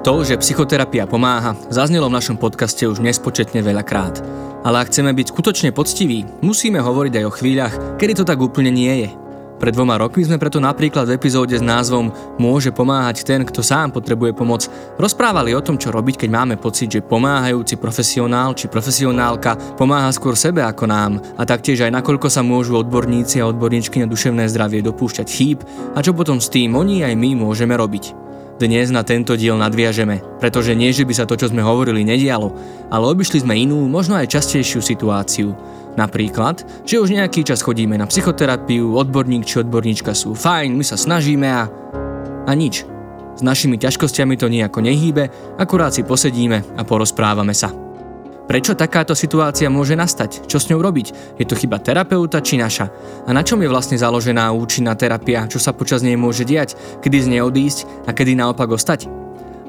To, že psychoterapia pomáha, zaznelo v našom podcaste už nespočetne veľakrát. Ale ak chceme byť skutočne poctiví, musíme hovoriť aj o chvíľach, kedy to tak úplne nie je. Pred dvoma rokmi sme preto napríklad v epizóde s názvom Môže pomáhať ten, kto sám potrebuje pomoc rozprávali o tom, čo robiť, keď máme pocit, že pomáhajúci profesionál či profesionálka pomáha skôr sebe ako nám a taktiež aj nakoľko sa môžu odborníci a odborníčky na duševné zdravie dopúšťať chýb a čo potom s tým oni aj my môžeme robiť. Dnes na tento diel nadviažeme, pretože nie, že by sa to, čo sme hovorili, nedialo, ale obišli sme inú, možno aj častejšiu situáciu. Napríklad, že už nejaký čas chodíme na psychoterapiu, odborník či odborníčka sú fajn, my sa snažíme a... A nič. S našimi ťažkosťami to nejako nehýbe, akurát si posedíme a porozprávame sa. Prečo takáto situácia môže nastať? Čo s ňou robiť? Je to chyba terapeuta či naša? A na čom je vlastne založená účinná terapia? Čo sa počas nej môže diať? Kedy z nej odísť a kedy naopak ostať?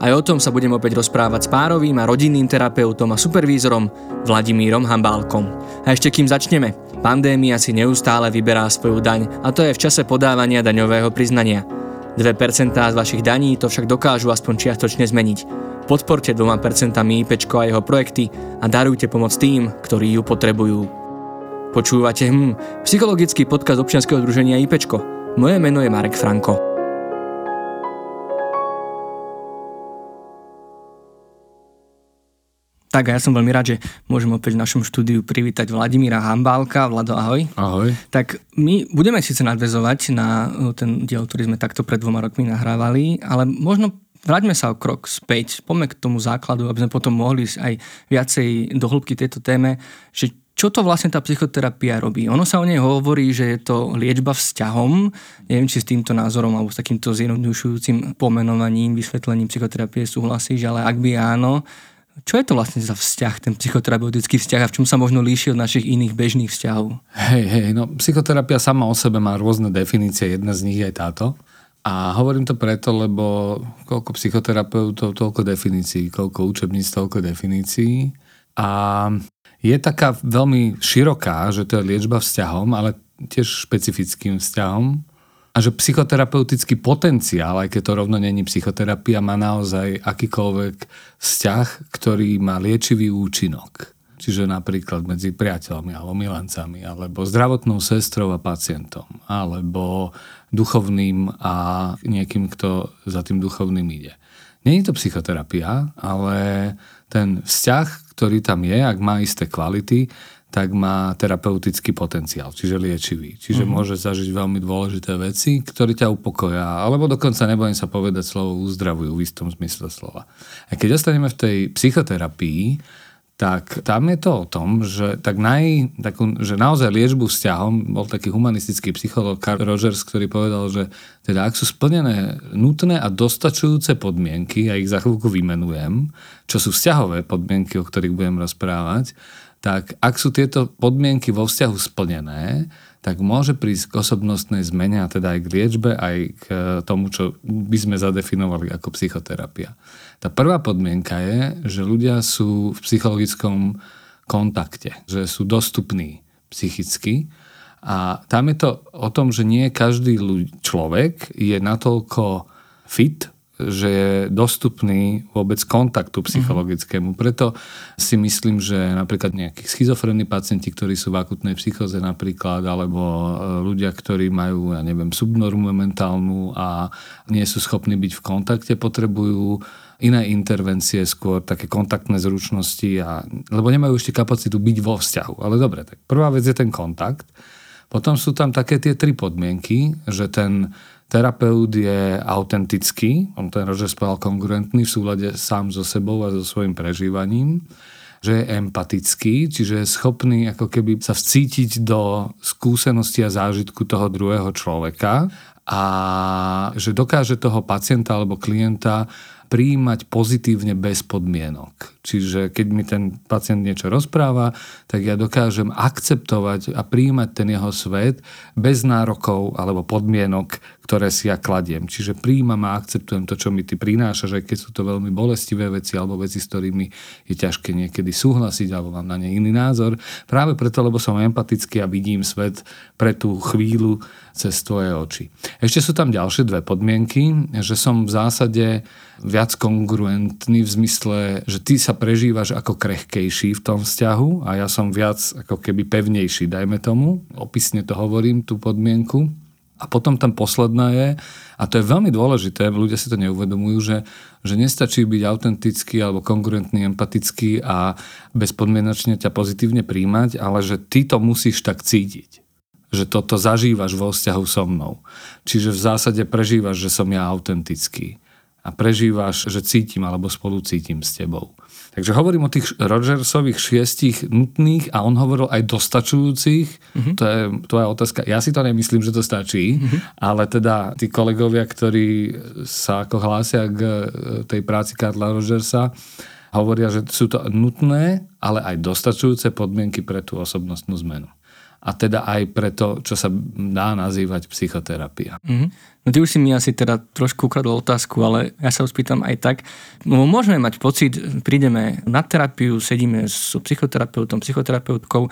Aj o tom sa budem opäť rozprávať s párovým a rodinným terapeutom a supervízorom Vladimírom Hambálkom. A ešte kým začneme, pandémia si neustále vyberá svoju daň a to je v čase podávania daňového priznania. 2% z vašich daní to však dokážu aspoň čiastočne zmeniť. Podporte 2% IPčko a jeho projekty a darujte pomoc tým, ktorí ju potrebujú. Počúvate hm, psychologický podcast občianskeho združenia IPčko. Moje meno je Marek Franko. Tak a ja som veľmi rád, že môžem opäť v našom štúdiu privítať Vladimíra Hambálka. Vlado, ahoj. Ahoj. Tak my budeme síce nadvezovať na ten diel, ktorý sme takto pred dvoma rokmi nahrávali, ale možno vráťme sa o krok späť, poďme k tomu základu, aby sme potom mohli aj viacej do hĺbky tejto téme, že čo to vlastne tá psychoterapia robí? Ono sa o nej hovorí, že je to liečba vzťahom. Neviem, či s týmto názorom alebo s takýmto zjednodušujúcim pomenovaním, vysvetlením psychoterapie súhlasíš, ale ak by áno, čo je to vlastne za vzťah, ten psychoterapeutický vzťah a v čom sa možno líši od našich iných bežných vzťahov? Hej, hej, no psychoterapia sama o sebe má rôzne definície, jedna z nich je aj táto. A hovorím to preto, lebo koľko psychoterapeutov, toľko definícií, koľko učebníc, toľko definícií. A je taká veľmi široká, že to je liečba vzťahom, ale tiež špecifickým vzťahom. A že psychoterapeutický potenciál, aj keď to rovno není psychoterapia, má naozaj akýkoľvek vzťah, ktorý má liečivý účinok. Čiže napríklad medzi priateľmi alebo milancami, alebo zdravotnou sestrou a pacientom, alebo duchovným a niekým, kto za tým duchovným ide. Není to psychoterapia, ale ten vzťah, ktorý tam je, ak má isté kvality, tak má terapeutický potenciál, čiže liečivý. Čiže mm-hmm. môže zažiť veľmi dôležité veci, ktoré ťa upokoja, alebo dokonca nebojím sa povedať slovo uzdravujú v istom zmysle slova. A keď ostaneme v tej psychoterapii, tak tam je to o tom, že, tak naj, takú, že naozaj liečbu vzťahom bol taký humanistický psycholog Carl Rogers, ktorý povedal, že teda ak sú splnené nutné a dostačujúce podmienky, ja ich za chvíľku vymenujem, čo sú vzťahové podmienky, o ktorých budem rozprávať, tak ak sú tieto podmienky vo vzťahu splnené, tak môže prísť k osobnostnej zmene a teda aj k liečbe, aj k tomu, čo by sme zadefinovali ako psychoterapia. Tá prvá podmienka je, že ľudia sú v psychologickom kontakte, že sú dostupní psychicky a tam je to o tom, že nie každý človek je natoľko fit, že je dostupný vôbec kontaktu mhm. psychologickému. Preto si myslím, že napríklad nejakí schizofrenní pacienti, ktorí sú v akutnej psychoze napríklad, alebo e, ľudia, ktorí majú, ja neviem, subnormu mentálnu a nie sú schopní byť v kontakte, potrebujú iné intervencie, skôr také kontaktné zručnosti, a, lebo nemajú ešte kapacitu byť vo vzťahu. Ale dobre, tak prvá vec je ten kontakt. Potom sú tam také tie tri podmienky, že ten Terapeut je autentický, on ten Roger povedal kongruentný v súlade sám so sebou a so svojím prežívaním, že je empatický, čiže je schopný ako keby sa vcítiť do skúsenosti a zážitku toho druhého človeka a že dokáže toho pacienta alebo klienta prijímať pozitívne bez podmienok. Čiže keď mi ten pacient niečo rozpráva, tak ja dokážem akceptovať a prijímať ten jeho svet bez nárokov alebo podmienok, ktoré si ja kladiem. Čiže prijímam a akceptujem to, čo mi ty prinášaš, aj keď sú to veľmi bolestivé veci alebo veci, s ktorými je ťažké niekedy súhlasiť alebo mám na ne iný názor. Práve preto, lebo som empatický a vidím svet pre tú chvíľu cez tvoje oči. Ešte sú tam ďalšie dve podmienky, že som v zásade viac kongruentný v zmysle, že ty sa prežívaš ako krehkejší v tom vzťahu a ja som viac ako keby pevnejší, dajme tomu. Opisne to hovorím, tú podmienku. A potom tam posledná je, a to je veľmi dôležité, ľudia si to neuvedomujú, že, že nestačí byť autentický alebo kongruentný, empatický a bezpodmienočne ťa pozitívne príjmať, ale že ty to musíš tak cítiť. Že toto zažívaš vo vzťahu so mnou. Čiže v zásade prežívaš, že som ja autentický. A prežívaš, že cítim alebo spolu cítim s tebou. Takže hovorím o tých Rogersových šiestich nutných a on hovoril aj dostačujúcich. Uh-huh. To je tvoja otázka. Ja si to nemyslím, že to stačí, uh-huh. ale teda tí kolegovia, ktorí sa ako hlásia k e, tej práci Karla Rogersa, hovoria, že sú to nutné, ale aj dostačujúce podmienky pre tú osobnostnú zmenu a teda aj pre to, čo sa dá nazývať psychoterapia. Mm-hmm. No ty už si mi asi teda trošku ukradol otázku, ale ja sa spýtam aj tak. No, môžeme mať pocit, prídeme na terapiu, sedíme s psychoterapeutom, psychoterapeutkou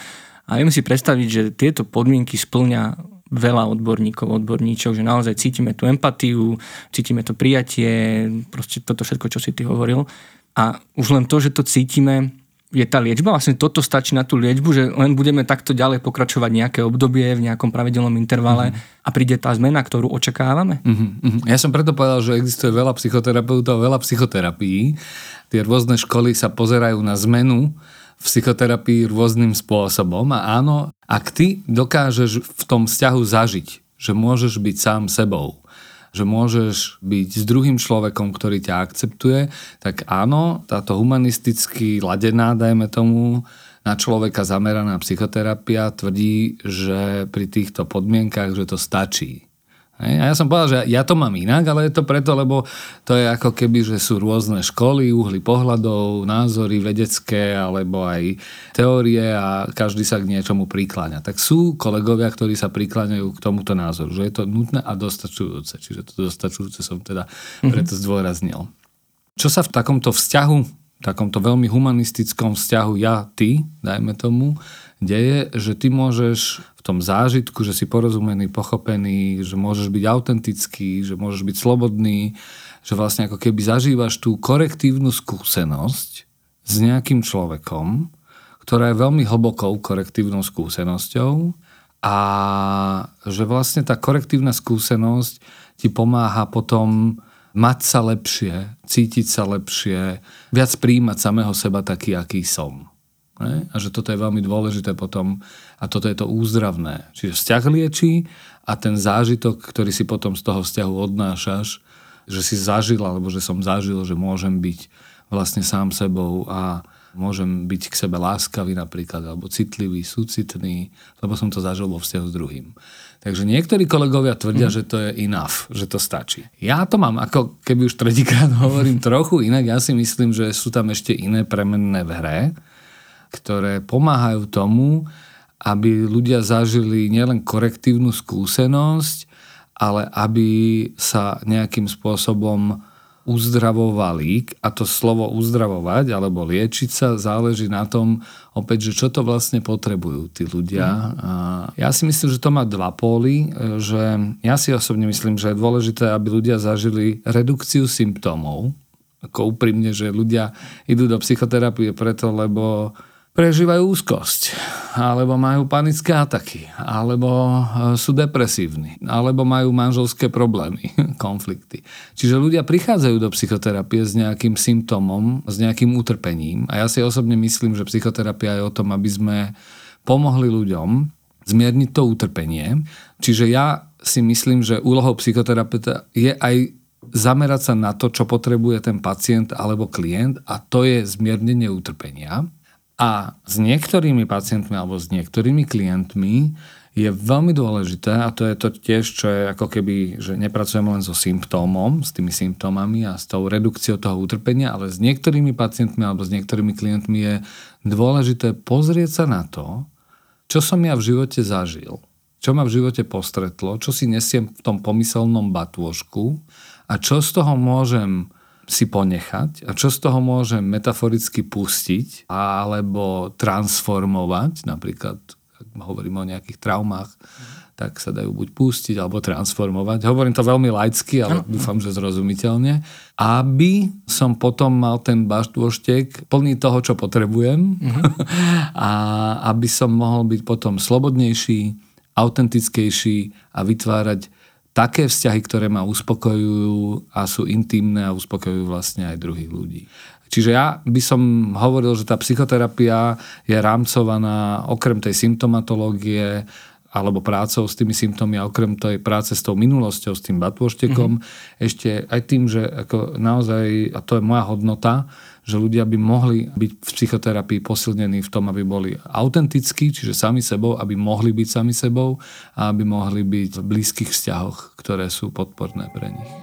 a vieme si predstaviť, že tieto podmienky splňa veľa odborníkov, odborníčov, že naozaj cítime tú empatiu, cítime to prijatie, proste toto všetko, čo si ty hovoril. A už len to, že to cítime, je tá liečba? Vlastne toto stačí na tú liečbu, že len budeme takto ďalej pokračovať nejaké obdobie v nejakom pravidelnom intervale mm-hmm. a príde tá zmena, ktorú očakávame? Mm-hmm. Ja som preto povedal, že existuje veľa psychoterapeutov, veľa psychoterapií. Tie rôzne školy sa pozerajú na zmenu v psychoterapii rôznym spôsobom a áno, ak ty dokážeš v tom vzťahu zažiť, že môžeš byť sám sebou, že môžeš byť s druhým človekom, ktorý ťa akceptuje, tak áno, táto humanisticky ladená, dajme tomu, na človeka zameraná psychoterapia tvrdí, že pri týchto podmienkach, že to stačí. A ja som povedal, že ja to mám inak, ale je to preto, lebo to je ako keby, že sú rôzne školy, uhly pohľadov, názory vedecké alebo aj teórie a každý sa k niečomu prikláňa. Tak sú kolegovia, ktorí sa prikláňajú k tomuto názoru, že je to nutné a dostačujúce. Čiže to dostačujúce som teda mhm. preto zdôraznil. Čo sa v takomto vzťahu, takomto veľmi humanistickom vzťahu ja, ty, dajme tomu, deje, že ty môžeš v tom zážitku, že si porozumený, pochopený, že môžeš byť autentický, že môžeš byť slobodný, že vlastne ako keby zažívaš tú korektívnu skúsenosť s nejakým človekom, ktorá je veľmi hlbokou korektívnou skúsenosťou a že vlastne tá korektívna skúsenosť ti pomáha potom mať sa lepšie, cítiť sa lepšie, viac príjmať samého seba taký, aký som. Ne? A že toto je veľmi dôležité potom a toto je to úzdravné. Čiže vzťah liečí a ten zážitok, ktorý si potom z toho vzťahu odnášaš, že si zažil alebo že som zažil, že môžem byť vlastne sám sebou a môžem byť k sebe láskavý napríklad, alebo citlivý, súcitný, lebo som to zažil vo vzťahu s druhým. Takže niektorí kolegovia tvrdia, mm. že to je enough, že to stačí. Ja to mám, ako keby už tretíkrát hovorím trochu inak, ja si myslím, že sú tam ešte iné premenné v hre, ktoré pomáhajú tomu, aby ľudia zažili nielen korektívnu skúsenosť, ale aby sa nejakým spôsobom uzdravovali. A to slovo uzdravovať alebo liečiť sa záleží na tom, opäť, že čo to vlastne potrebujú tí ľudia. Mm. A ja si myslím, že to má dva póly, že ja si osobne myslím, že je dôležité, aby ľudia zažili redukciu symptómov. Ako úprimne, že ľudia idú do psychoterapie preto, lebo prežívajú úzkosť, alebo majú panické ataky, alebo e, sú depresívni, alebo majú manželské problémy, konflikty. Čiže ľudia prichádzajú do psychoterapie s nejakým symptómom, s nejakým utrpením a ja si osobne myslím, že psychoterapia je o tom, aby sme pomohli ľuďom zmierniť to utrpenie. Čiže ja si myslím, že úlohou psychoterapeuta je aj zamerať sa na to, čo potrebuje ten pacient alebo klient a to je zmiernenie utrpenia. A s niektorými pacientmi alebo s niektorými klientmi je veľmi dôležité, a to je to tiež, čo je ako keby, že nepracujeme len so symptómom, s tými symptómami a s tou redukciou toho utrpenia, ale s niektorými pacientmi alebo s niektorými klientmi je dôležité pozrieť sa na to, čo som ja v živote zažil, čo ma v živote postretlo, čo si nesiem v tom pomyselnom batôžku a čo z toho môžem si ponechať a čo z toho môžem metaforicky pustiť alebo transformovať, napríklad ak hovoríme o nejakých traumách, tak sa dajú buď pustiť alebo transformovať. Hovorím to veľmi laicky, ale dúfam, že zrozumiteľne. Aby som potom mal ten baštôštek plný toho, čo potrebujem uh-huh. a aby som mohol byť potom slobodnejší, autentickejší a vytvárať také vzťahy, ktoré ma uspokojujú a sú intimné a uspokojujú vlastne aj druhých ľudí. Čiže ja by som hovoril, že tá psychoterapia je rámcovaná okrem tej symptomatológie alebo prácou s tými symptómy a okrem tej práce s tou minulosťou, s tým batôštekom, mm-hmm. ešte aj tým, že ako naozaj, a to je moja hodnota, že ľudia by mohli byť v psychoterapii posilnení v tom, aby boli autentickí, čiže sami sebou, aby mohli byť sami sebou a aby mohli byť v blízkych vzťahoch, ktoré sú podporné pre nich.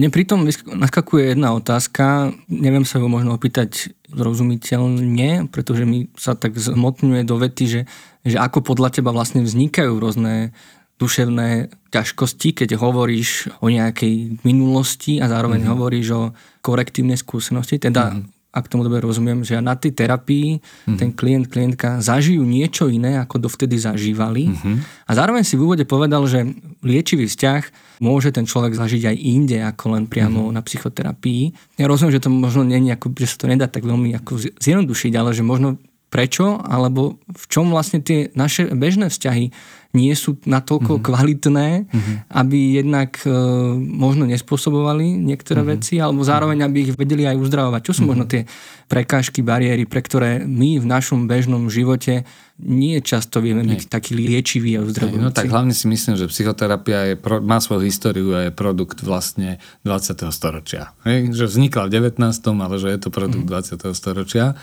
Mne pritom naskakuje jedna otázka, neviem sa ho možno opýtať zrozumiteľne, pretože mi sa tak zmotňuje do vety, že, že ako podľa teba vlastne vznikajú rôzne duševné ťažkosti, keď hovoríš o nejakej minulosti a zároveň mm-hmm. hovoríš o korektívnej skúsenosti, teda mm-hmm ak tomu dobre rozumiem, že na tej terapii mm-hmm. ten klient, klientka zažijú niečo iné, ako dovtedy zažívali. Mm-hmm. A zároveň si v úvode povedal, že liečivý vzťah môže ten človek zažiť aj inde, ako len priamo mm-hmm. na psychoterapii. Ja rozumiem, že to možno nie ako, že sa to nedá tak veľmi ako zjednodušiť, ale že možno prečo, alebo v čom vlastne tie naše bežné vzťahy nie sú natoľko mm-hmm. kvalitné, mm-hmm. aby jednak e, možno nespôsobovali niektoré mm-hmm. veci, alebo zároveň, aby ich vedeli aj uzdravovať. Čo sú mm-hmm. možno tie prekážky, bariéry, pre ktoré my v našom bežnom živote nie často vieme byť taký liečivý a uzdravujúci. No tak hlavne si myslím, že psychoterapia je, má svoju históriu a je produkt vlastne 20. storočia. Hej? Že vznikla v 19. ale že je to produkt mm. 20. storočia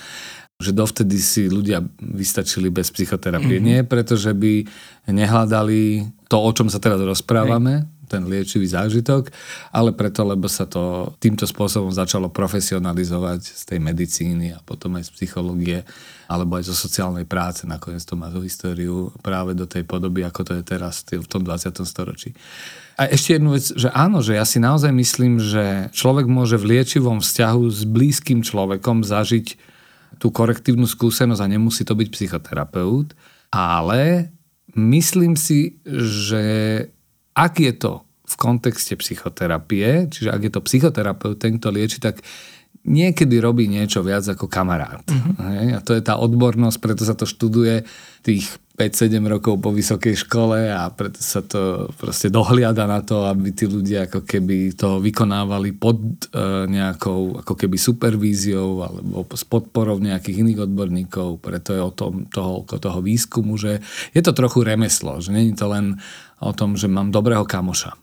že dovtedy si ľudia vystačili bez psychoterapie. Mm-hmm. Nie preto, že by nehľadali to, o čom sa teraz rozprávame, Hej. ten liečivý zážitok, ale preto, lebo sa to týmto spôsobom začalo profesionalizovať z tej medicíny a potom aj z psychológie alebo aj zo sociálnej práce. Nakoniec to má tú históriu práve do tej podoby, ako to je teraz v tom 20. storočí. A ešte jednu vec, že áno, že ja si naozaj myslím, že človek môže v liečivom vzťahu s blízkym človekom zažiť tú korektívnu skúsenosť a nemusí to byť psychoterapeut, ale myslím si, že ak je to v kontexte psychoterapie, čiže ak je to psychoterapeut, ten, kto lieči, tak niekedy robí niečo viac ako kamarát. Uh-huh. A to je tá odbornosť, preto sa to študuje tých 5-7 rokov po vysokej škole a preto sa to proste dohliada na to, aby tí ľudia ako keby to vykonávali pod e, nejakou ako keby supervíziou alebo s podporou nejakých iných odborníkov. Preto je o tom toho, toho výskumu, že je to trochu remeslo, že není to len o tom, že mám dobrého kamoša.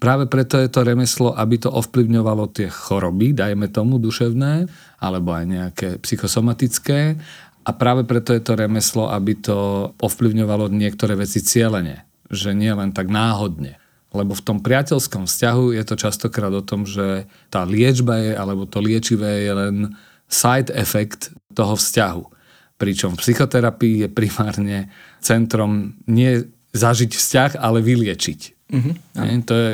Práve preto je to remeslo, aby to ovplyvňovalo tie choroby, dajme tomu duševné, alebo aj nejaké psychosomatické a práve preto je to remeslo, aby to ovplyvňovalo niektoré veci cieľene. Že nie len tak náhodne. Lebo v tom priateľskom vzťahu je to častokrát o tom, že tá liečba je, alebo to liečivé je len side effect toho vzťahu. Pričom v psychoterapii je primárne centrom nie zažiť vzťah, ale vyliečiť. Mm-hmm. To je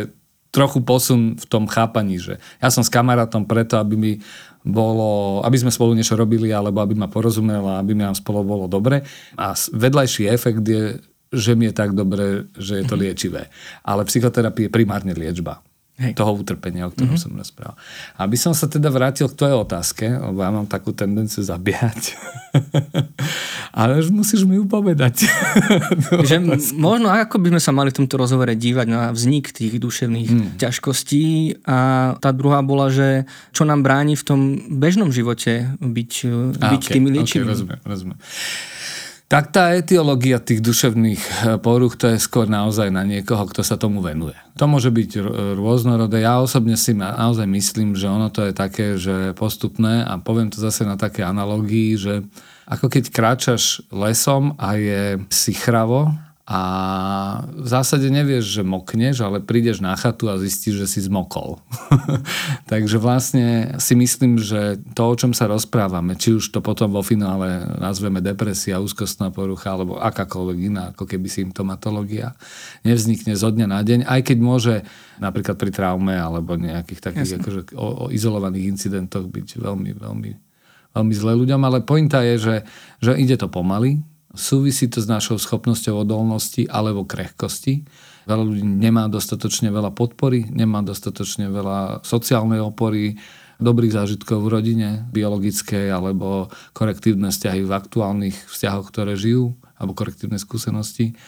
trochu posun v tom chápaní, že ja som s kamarátom preto, aby mi bolo, aby sme spolu niečo robili, alebo aby ma porozumel a aby mi nám spolu bolo dobre. A vedľajší efekt je, že mi je tak dobre, že je to mhm. liečivé. Ale psychoterapia je primárne liečba. Hej. toho utrpenia, o ktorom mm-hmm. som rozprával. Aby som sa teda vrátil k tvojej otázke, lebo ja mám takú tendenciu zabiehať. Ale už musíš mi ju povedať. že možno ako by sme sa mali v tomto rozhovore dívať na vznik tých duševných mm. ťažkostí a tá druhá bola, že čo nám bráni v tom bežnom živote byť, a, byť okay, tými liečivými. Okay, rozumiem, rozumiem. Tak tá etiológia tých duševných eh, poruch, to je skôr naozaj na niekoho, kto sa tomu venuje. To môže byť rôznorodé. Ja osobne si naozaj myslím, že ono to je také, že postupné a poviem to zase na také analógii, že ako keď kráčaš lesom a je si chravo a v zásade nevieš, že mokneš, ale prídeš na chatu a zistíš, že si zmokol. Takže vlastne si myslím, že to, o čom sa rozprávame, či už to potom vo finále nazveme depresia, úzkostná porucha alebo akákoľvek iná ako keby symptomatológia, nevznikne zo dňa na deň, aj keď môže napríklad pri traume alebo nejakých takých akože, o, o izolovaných incidentoch byť veľmi, veľmi, veľmi zle ľuďom, ale pointa je, že, že ide to pomaly, Súvisí to s našou schopnosťou odolnosti alebo krehkosti. Veľa ľudí nemá dostatočne veľa podpory, nemá dostatočne veľa sociálnej opory, dobrých zážitkov v rodine, biologickej alebo korektívne vzťahy v aktuálnych vzťahoch, ktoré žijú, alebo korektívne skúsenosti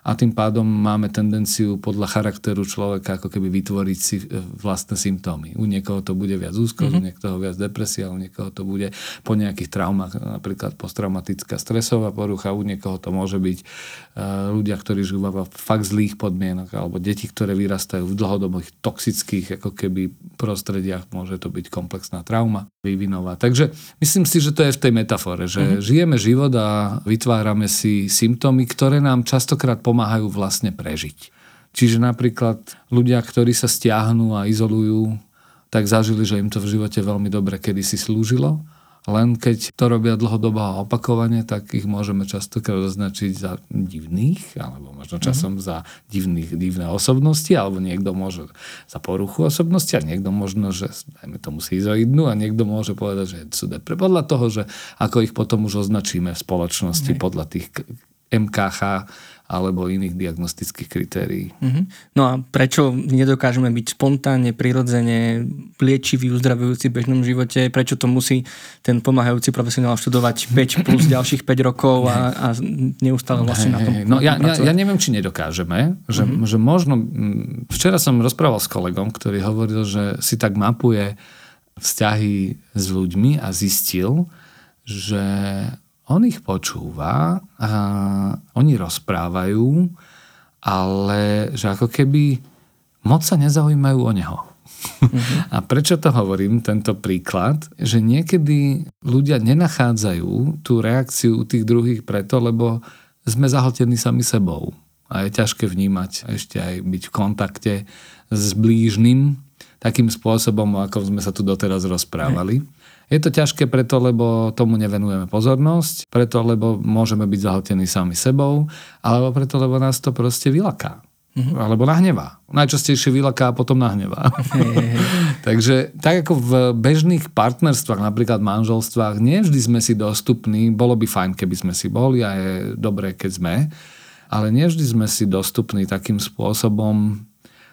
a tým pádom máme tendenciu podľa charakteru človeka ako keby vytvoriť si e, vlastné symptómy. U niekoho to bude viac úzkosť, mm-hmm. u niekoho viac depresia, u niekoho to bude po nejakých traumách, napríklad posttraumatická stresová porucha, u niekoho to môže byť uh, ľudia, ktorí žijú v fakt zlých podmienok, alebo deti, ktoré vyrastajú v dlhodobých toxických ako keby prostrediach, môže to byť komplexná trauma vývinová. Takže myslím si, že to je v tej metafore, že mm-hmm. žijeme život a vytvárame si symptómy, ktoré nám častokrát pomáhajú vlastne prežiť. Čiže napríklad ľudia, ktorí sa stiahnu a izolujú, tak zažili, že im to v živote veľmi dobre kedysi slúžilo len keď to robia dlhodobo a opakovane, tak ich môžeme častokrát označiť za divných, alebo možno mhm. časom mm-hmm. za divných, divné osobnosti, alebo niekto môže za poruchu osobnosti a niekto možno, že dajme tomu schizoidnú a niekto môže povedať, že sú depre. Podľa toho, že ako ich potom už označíme v spoločnosti, okay. podľa tých MKH alebo iných diagnostických kritérií. Mm-hmm. No a prečo nedokážeme byť spontánne, prirodzene, liečivý, uzdravujúci v bežnom živote? Prečo to musí ten pomáhajúci profesionál študovať 5 plus ďalších 5 rokov a, a neustále vlastne hey, na tom No ja, ja, ja neviem, či nedokážeme. Že, mm-hmm. že možno... Včera som rozprával s kolegom, ktorý hovoril, že si tak mapuje vzťahy s ľuďmi a zistil, že on ich počúva a oni rozprávajú, ale že ako keby moc sa nezaujímajú o neho. Mm-hmm. A prečo to hovorím, tento príklad? Že niekedy ľudia nenachádzajú tú reakciu u tých druhých preto, lebo sme zahltení sami sebou. A je ťažké vnímať, ešte aj byť v kontakte s blížnym takým spôsobom, ako sme sa tu doteraz rozprávali. Mm. Je to ťažké preto, lebo tomu nevenujeme pozornosť, preto, lebo môžeme byť zahltení sami sebou, alebo preto, lebo nás to proste vylaká. Mm-hmm. Alebo nahnevá. Najčastejšie vylaká a potom nahnevá. Takže tak ako v bežných partnerstvách, napríklad manželstvách, nie vždy sme si dostupní. Bolo by fajn, keby sme si boli a je dobré, keď sme. Ale nie vždy sme si dostupní takým spôsobom,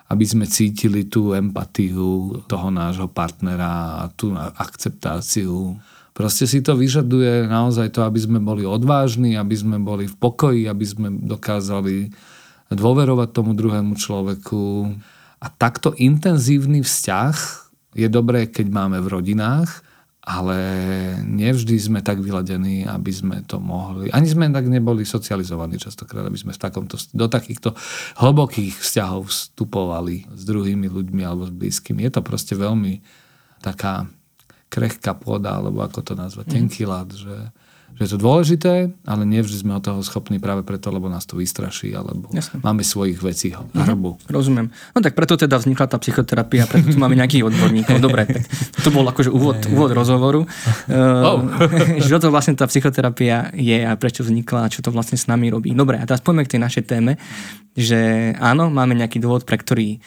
aby sme cítili tú empatiu toho nášho partnera a tú akceptáciu. Proste si to vyžaduje naozaj to, aby sme boli odvážni, aby sme boli v pokoji, aby sme dokázali dôverovať tomu druhému človeku. A takto intenzívny vzťah je dobré, keď máme v rodinách, ale nevždy sme tak vyladení, aby sme to mohli. Ani sme tak neboli socializovaní častokrát, aby sme v takomto, do takýchto hlbokých vzťahov vstupovali s druhými ľuďmi alebo s blízkymi. Je to proste veľmi taká krehká pôda, alebo ako to nazvať, tenký lad, že že je to dôležité, ale nevždy sme od toho schopní práve preto, lebo nás to vystraší, alebo Jasne. máme svojich vecí mhm. hrbu. Mhm, rozumiem. No tak preto teda vznikla tá psychoterapia, preto tu máme nejakých odborníkov. Dobre, tak to bol akože úvod, úvod rozhovoru. Oh. čo to vlastne tá psychoterapia je a prečo vznikla a čo to vlastne s nami robí. Dobre, a teraz poďme k tej našej téme, že áno, máme nejaký dôvod, pre ktorý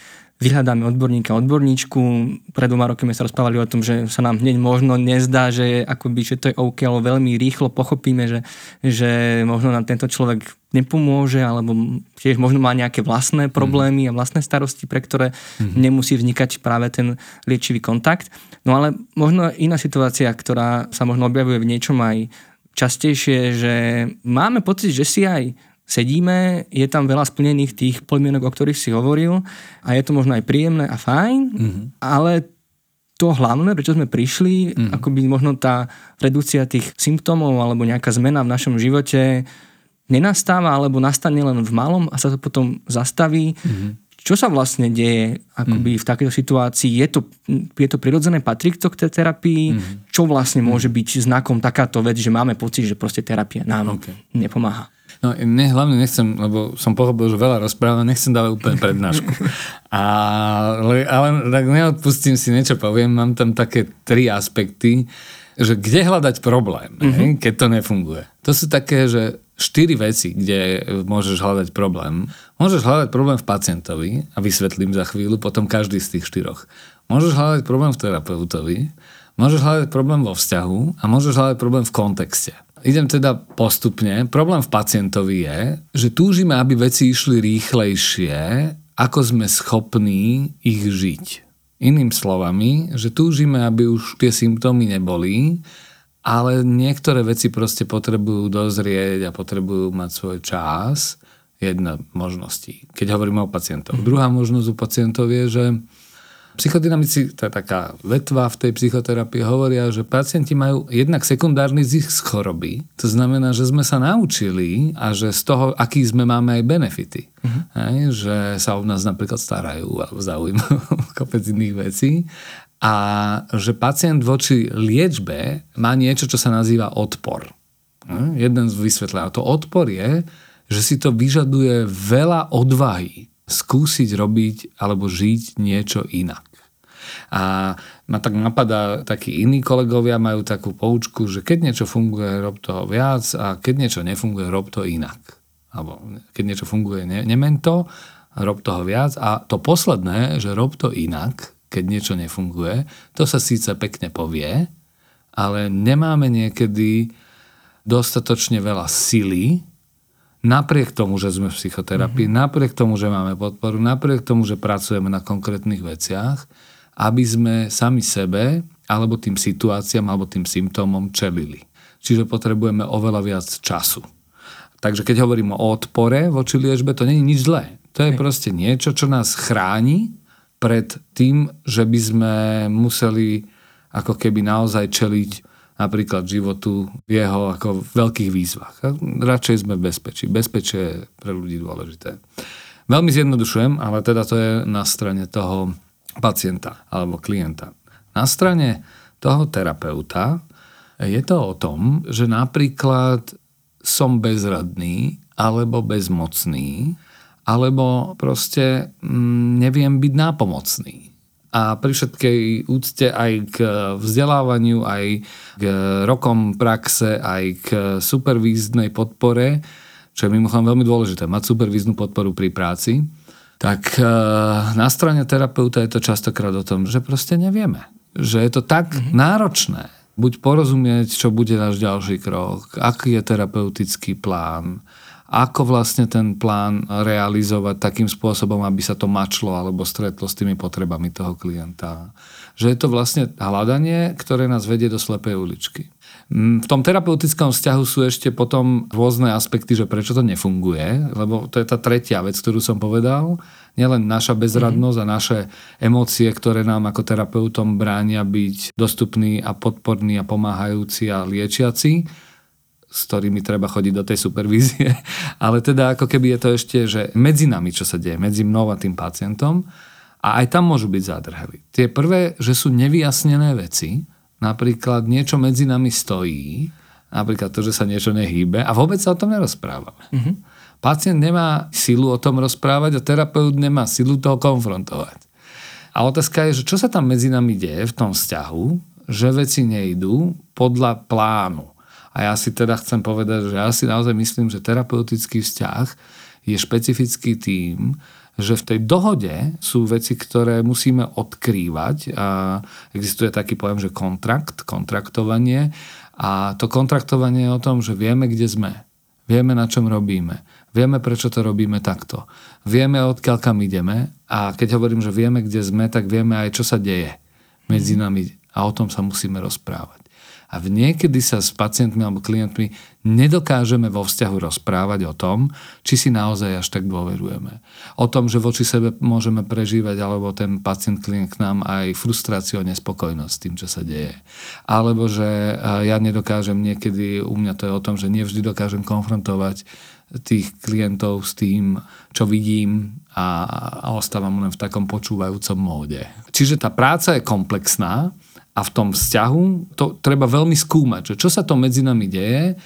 vyhľadáme odborníka, odborníčku. Pred dvoma rokmi sa rozprávali o tom, že sa nám hneď možno nezdá, že, akoby, že to je OK, ale veľmi rýchlo pochopíme, že, že možno nám tento človek nepomôže, alebo tiež možno má nejaké vlastné problémy a vlastné starosti, pre ktoré mm-hmm. nemusí vznikať práve ten liečivý kontakt. No ale možno iná situácia, ktorá sa možno objavuje v niečom aj častejšie, že máme pocit, že si aj sedíme, je tam veľa splnených tých podmienok, o ktorých si hovoril a je to možno aj príjemné a fajn, mm-hmm. ale to hlavné, prečo sme prišli, mm-hmm. akoby možno tá redukcia tých symptómov alebo nejaká zmena v našom živote nenastáva alebo nastane len v malom a sa to potom zastaví. Mm-hmm. Čo sa vlastne deje akoby mm. v takejto situácii? Je to, je to prirodzené, patrí to k tej terapii? Mm. Čo vlastne môže byť znakom takáto vec, že máme pocit, že proste terapia nám okay. nepomáha? No, ne, hlavne nechcem, lebo som pochopil, že veľa rozprávam, nechcem dávať úplne prednášku. ale, ale tak neodpustím si niečo, poviem, mám tam také tri aspekty, že kde hľadať problém, mm-hmm. keď to nefunguje. To sú také, že štyri veci, kde môžeš hľadať problém. Môžeš hľadať problém v pacientovi a vysvetlím za chvíľu, potom každý z tých štyroch. Môžeš hľadať problém v terapeutovi, môžeš hľadať problém vo vzťahu a môžeš hľadať problém v kontexte. Idem teda postupne. Problém v pacientovi je, že túžime, aby veci išli rýchlejšie, ako sme schopní ich žiť. Iným slovami, že túžime, aby už tie symptómy neboli, ale niektoré veci proste potrebujú dozrieť a potrebujú mať svoj čas. Jedna možností, keď hovoríme o pacientoch. Druhá možnosť u pacientov je, že Psychodynamici, to je taká vetva v tej psychoterapii, hovoria, že pacienti majú jednak sekundárny zisk choroby. To znamená, že sme sa naučili a že z toho, aký sme, máme aj benefity. Uh-huh. Hej, že sa o nás napríklad starajú alebo zaujímajú kopec iných vecí. A že pacient voči liečbe má niečo, čo sa nazýva odpor. Hm? Jeden z vysvetlenia. To odpor je, že si to vyžaduje veľa odvahy skúsiť robiť alebo žiť niečo inak. A ma tak napadá, takí iní kolegovia majú takú poučku, že keď niečo funguje, rob toho viac a keď niečo nefunguje, rob to inak. Alebo keď niečo funguje, ne, nemen to, rob toho viac. A to posledné, že rob to inak, keď niečo nefunguje, to sa síce pekne povie, ale nemáme niekedy dostatočne veľa sily napriek tomu, že sme v psychoterapii, mm-hmm. napriek tomu, že máme podporu, napriek tomu, že pracujeme na konkrétnych veciach, aby sme sami sebe alebo tým situáciám alebo tým symptómom čelili. Čiže potrebujeme oveľa viac času. Takže keď hovorím o odpore voči liečbe, to nie je nič zlé. To je proste niečo, čo nás chráni pred tým, že by sme museli ako keby naozaj čeliť napríklad životu v jeho ako veľkých výzvach. Radšej sme v bezpečí. Bezpečie je pre ľudí dôležité. Veľmi zjednodušujem, ale teda to je na strane toho pacienta alebo klienta. Na strane toho terapeuta je to o tom, že napríklad som bezradný alebo bezmocný, alebo proste mm, neviem byť nápomocný a pri všetkej úcte aj k vzdelávaniu, aj k rokom praxe, aj k supervíznej podpore, čo je mimochodom veľmi dôležité, mať supervíznú podporu pri práci, tak e, na strane terapeuta je to častokrát o tom, že proste nevieme. Že je to tak mm-hmm. náročné. Buď porozumieť, čo bude náš ďalší krok, aký je terapeutický plán, ako vlastne ten plán realizovať takým spôsobom, aby sa to mačlo alebo stretlo s tými potrebami toho klienta. Že je to vlastne hľadanie, ktoré nás vedie do slepej uličky. Mm, v tom terapeutickom vzťahu sú ešte potom rôzne aspekty, že prečo to nefunguje, lebo to je tá tretia vec, ktorú som povedal. Nielen naša bezradnosť mm. a naše emócie, ktoré nám ako terapeutom bránia byť dostupní a podporní a pomáhajúci a liečiaci, s ktorými treba chodiť do tej supervízie. Ale teda ako keby je to ešte, že medzi nami, čo sa deje, medzi mnou a tým pacientom, a aj tam môžu byť zádrhely. Tie prvé, že sú nevyjasnené veci, napríklad niečo medzi nami stojí, napríklad to, že sa niečo nehýbe a vôbec sa o tom nerozprávame. Mm-hmm. Pacient nemá silu o tom rozprávať a terapeut nemá silu toho konfrontovať. A otázka je, že čo sa tam medzi nami deje v tom vzťahu, že veci nejdú podľa plánu. A ja si teda chcem povedať, že ja si naozaj myslím, že terapeutický vzťah je špecifický tým, že v tej dohode sú veci, ktoré musíme odkrývať. A existuje taký pojem, že kontrakt, kontraktovanie. A to kontraktovanie je o tom, že vieme, kde sme, vieme, na čom robíme, vieme, prečo to robíme takto, vieme, odkiaľ kam ideme. A keď hovorím, že vieme, kde sme, tak vieme aj, čo sa deje medzi nami. A o tom sa musíme rozprávať a niekedy sa s pacientmi alebo klientmi nedokážeme vo vzťahu rozprávať o tom, či si naozaj až tak dôverujeme. O tom, že voči sebe môžeme prežívať, alebo ten pacient klient k nám aj frustráciu a nespokojnosť s tým, čo sa deje. Alebo že ja nedokážem niekedy, u mňa to je o tom, že nevždy dokážem konfrontovať tých klientov s tým, čo vidím a, a ostávam len v takom počúvajúcom móde. Čiže tá práca je komplexná, a v tom vzťahu to treba veľmi skúmať, že čo sa to medzi nami deje,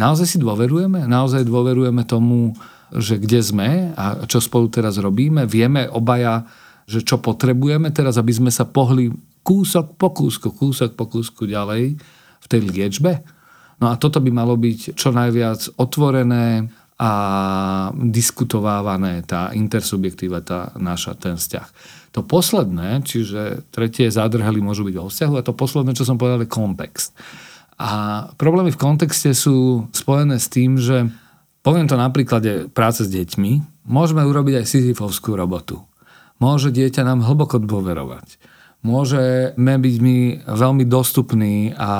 Naozaj si dôverujeme? Naozaj dôverujeme tomu, že kde sme a čo spolu teraz robíme? Vieme obaja, že čo potrebujeme teraz, aby sme sa pohli kúsok po kúsku, kúsok po kúsku ďalej v tej liečbe? No a toto by malo byť čo najviac otvorené a diskutovávané, tá intersubjektíva, tá naša, ten vzťah. To posledné, čiže tretie zádrhely môžu byť vo vzťahu a to posledné, čo som povedal, je kontext. A problémy v kontexte sú spojené s tým, že poviem to na príklade práce s deťmi, môžeme urobiť aj Sisyfovskú robotu. Môže dieťa nám hlboko dôverovať môžeme byť my veľmi dostupní a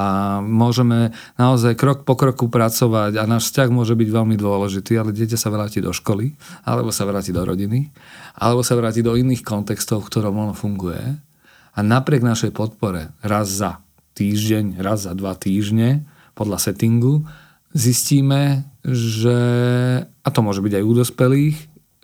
môžeme naozaj krok po kroku pracovať a náš vzťah môže byť veľmi dôležitý, ale dieťa sa vráti do školy, alebo sa vráti do rodiny, alebo sa vráti do iných kontextov, v ktorom ono funguje. A napriek našej podpore raz za týždeň, raz za dva týždne podľa settingu zistíme, že, a to môže byť aj u dospelých,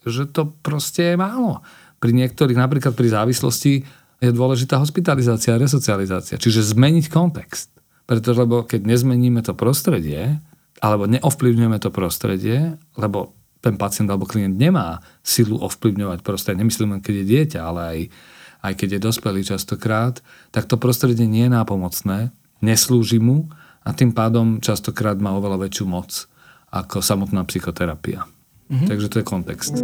že to proste je málo. Pri niektorých, napríklad pri závislosti, je dôležitá hospitalizácia a resocializácia. Čiže zmeniť kontext. Pretože lebo keď nezmeníme to prostredie, alebo neovplyvňujeme to prostredie, lebo ten pacient alebo klient nemá silu ovplyvňovať prostredie, nemyslím len keď je dieťa, ale aj, aj keď je dospelý častokrát, tak to prostredie nie je nápomocné, neslúži mu a tým pádom častokrát má oveľa väčšiu moc ako samotná psychoterapia. Mm-hmm. Takže to je kontext.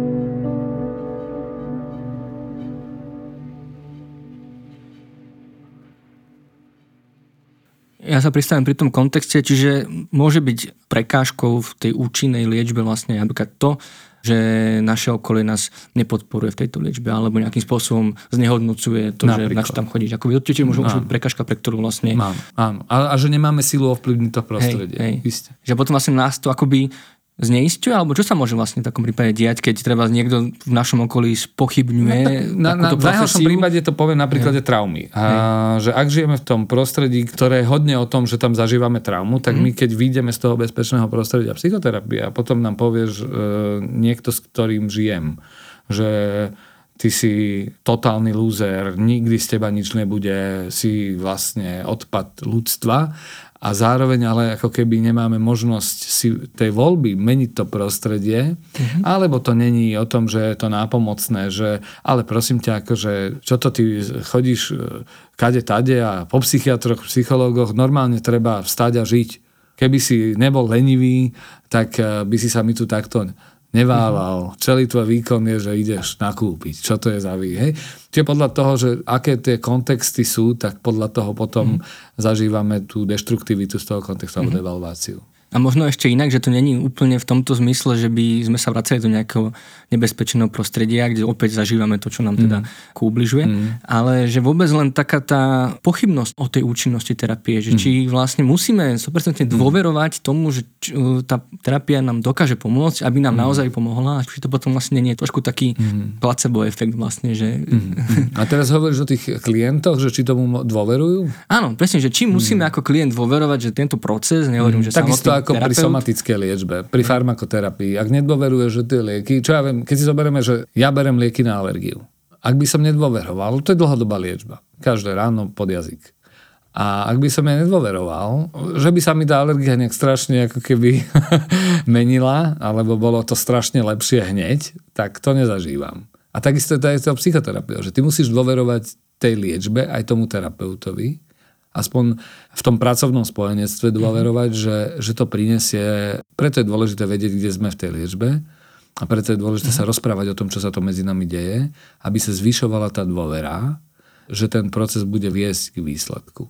Ja sa pristavím pri tom kontexte, čiže môže byť prekážkou v tej účinnej liečbe vlastne napríklad to, že naše okolie nás nepodporuje v tejto liečbe alebo nejakým spôsobom znehodnocuje to, Napríklad. že na čo tam chodíš. Ako určite môže byť prekážka, pre ktorú vlastne... Áno, áno. A, a že nemáme silu ovplyvniť to prostredie. Hej, hej. Že potom vlastne nás to akoby zneistuje, alebo čo sa môže vlastne v takom prípade diať, keď treba niekto v našom okolí spochybňuje no, na, na, V najhoršom prípade to poviem na príklade ja. traumy. A, že ak žijeme v tom prostredí, ktoré je hodne o tom, že tam zažívame traumu, tak mm. my keď vyjdeme z toho bezpečného prostredia psychoterapie a potom nám povieš e, niekto, s ktorým žijem, že ty si totálny lúzer, nikdy z teba nič nebude, si vlastne odpad ľudstva a zároveň ale ako keby nemáme možnosť si tej voľby meniť to prostredie, mm-hmm. alebo to není o tom, že je to nápomocné, že ale prosím ťa, akože, čo to ty chodíš e, kade tade a po psychiatroch, psychológoch normálne treba vstať a žiť. Keby si nebol lenivý, tak e, by si sa mi tu takto neválal. Celý tvoj výkon je, že ideš nakúpiť. Čo to je za vý, hej? Čiže podľa toho, že aké tie kontexty sú, tak podľa toho potom mm. zažívame tú deštruktivitu z toho kontextu mm. alebo mhm. devalváciu. A možno ešte inak, že to není úplne v tomto zmysle, že by sme sa vracali do nejakého nebezpečného prostredia, kde opäť zažívame to, čo nám teda mm. kúbližuje, mm. ale že vôbec len taká tá pochybnosť o tej účinnosti terapie, že mm. či vlastne musíme 100% mm. dôverovať tomu, že tá terapia nám dokáže pomôcť, aby nám mm. naozaj pomohla a či to potom vlastne nie je trošku taký mm. placebo efekt vlastne, že... Mm. A teraz hovoríš o tých klientoch, že či tomu dôverujú? Áno, presne, že či musíme mm. ako klient dôverovať, že tento proces, nehovorím, mm. že samotný ako terapeut. pri somatickej liečbe, pri farmakoterapii. Ak nedôveruje, že tie lieky, čo ja viem, keď si zoberieme, že ja berem lieky na alergiu. Ak by som nedôveroval, to je dlhodobá liečba. Každé ráno pod jazyk. A ak by som ja nedôveroval, že by sa mi tá alergia nejak strašne ako keby menila, alebo bolo to strašne lepšie hneď, tak to nezažívam. A takisto je to psychoterapia, že ty musíš dôverovať tej liečbe aj tomu terapeutovi, aspoň v tom pracovnom spojenectve dôverovať, mm. že, že to prinesie. Preto je dôležité vedieť, kde sme v tej liečbe a preto je dôležité mm. sa rozprávať o tom, čo sa to medzi nami deje, aby sa zvyšovala tá dôvera, že ten proces bude viesť k výsledku.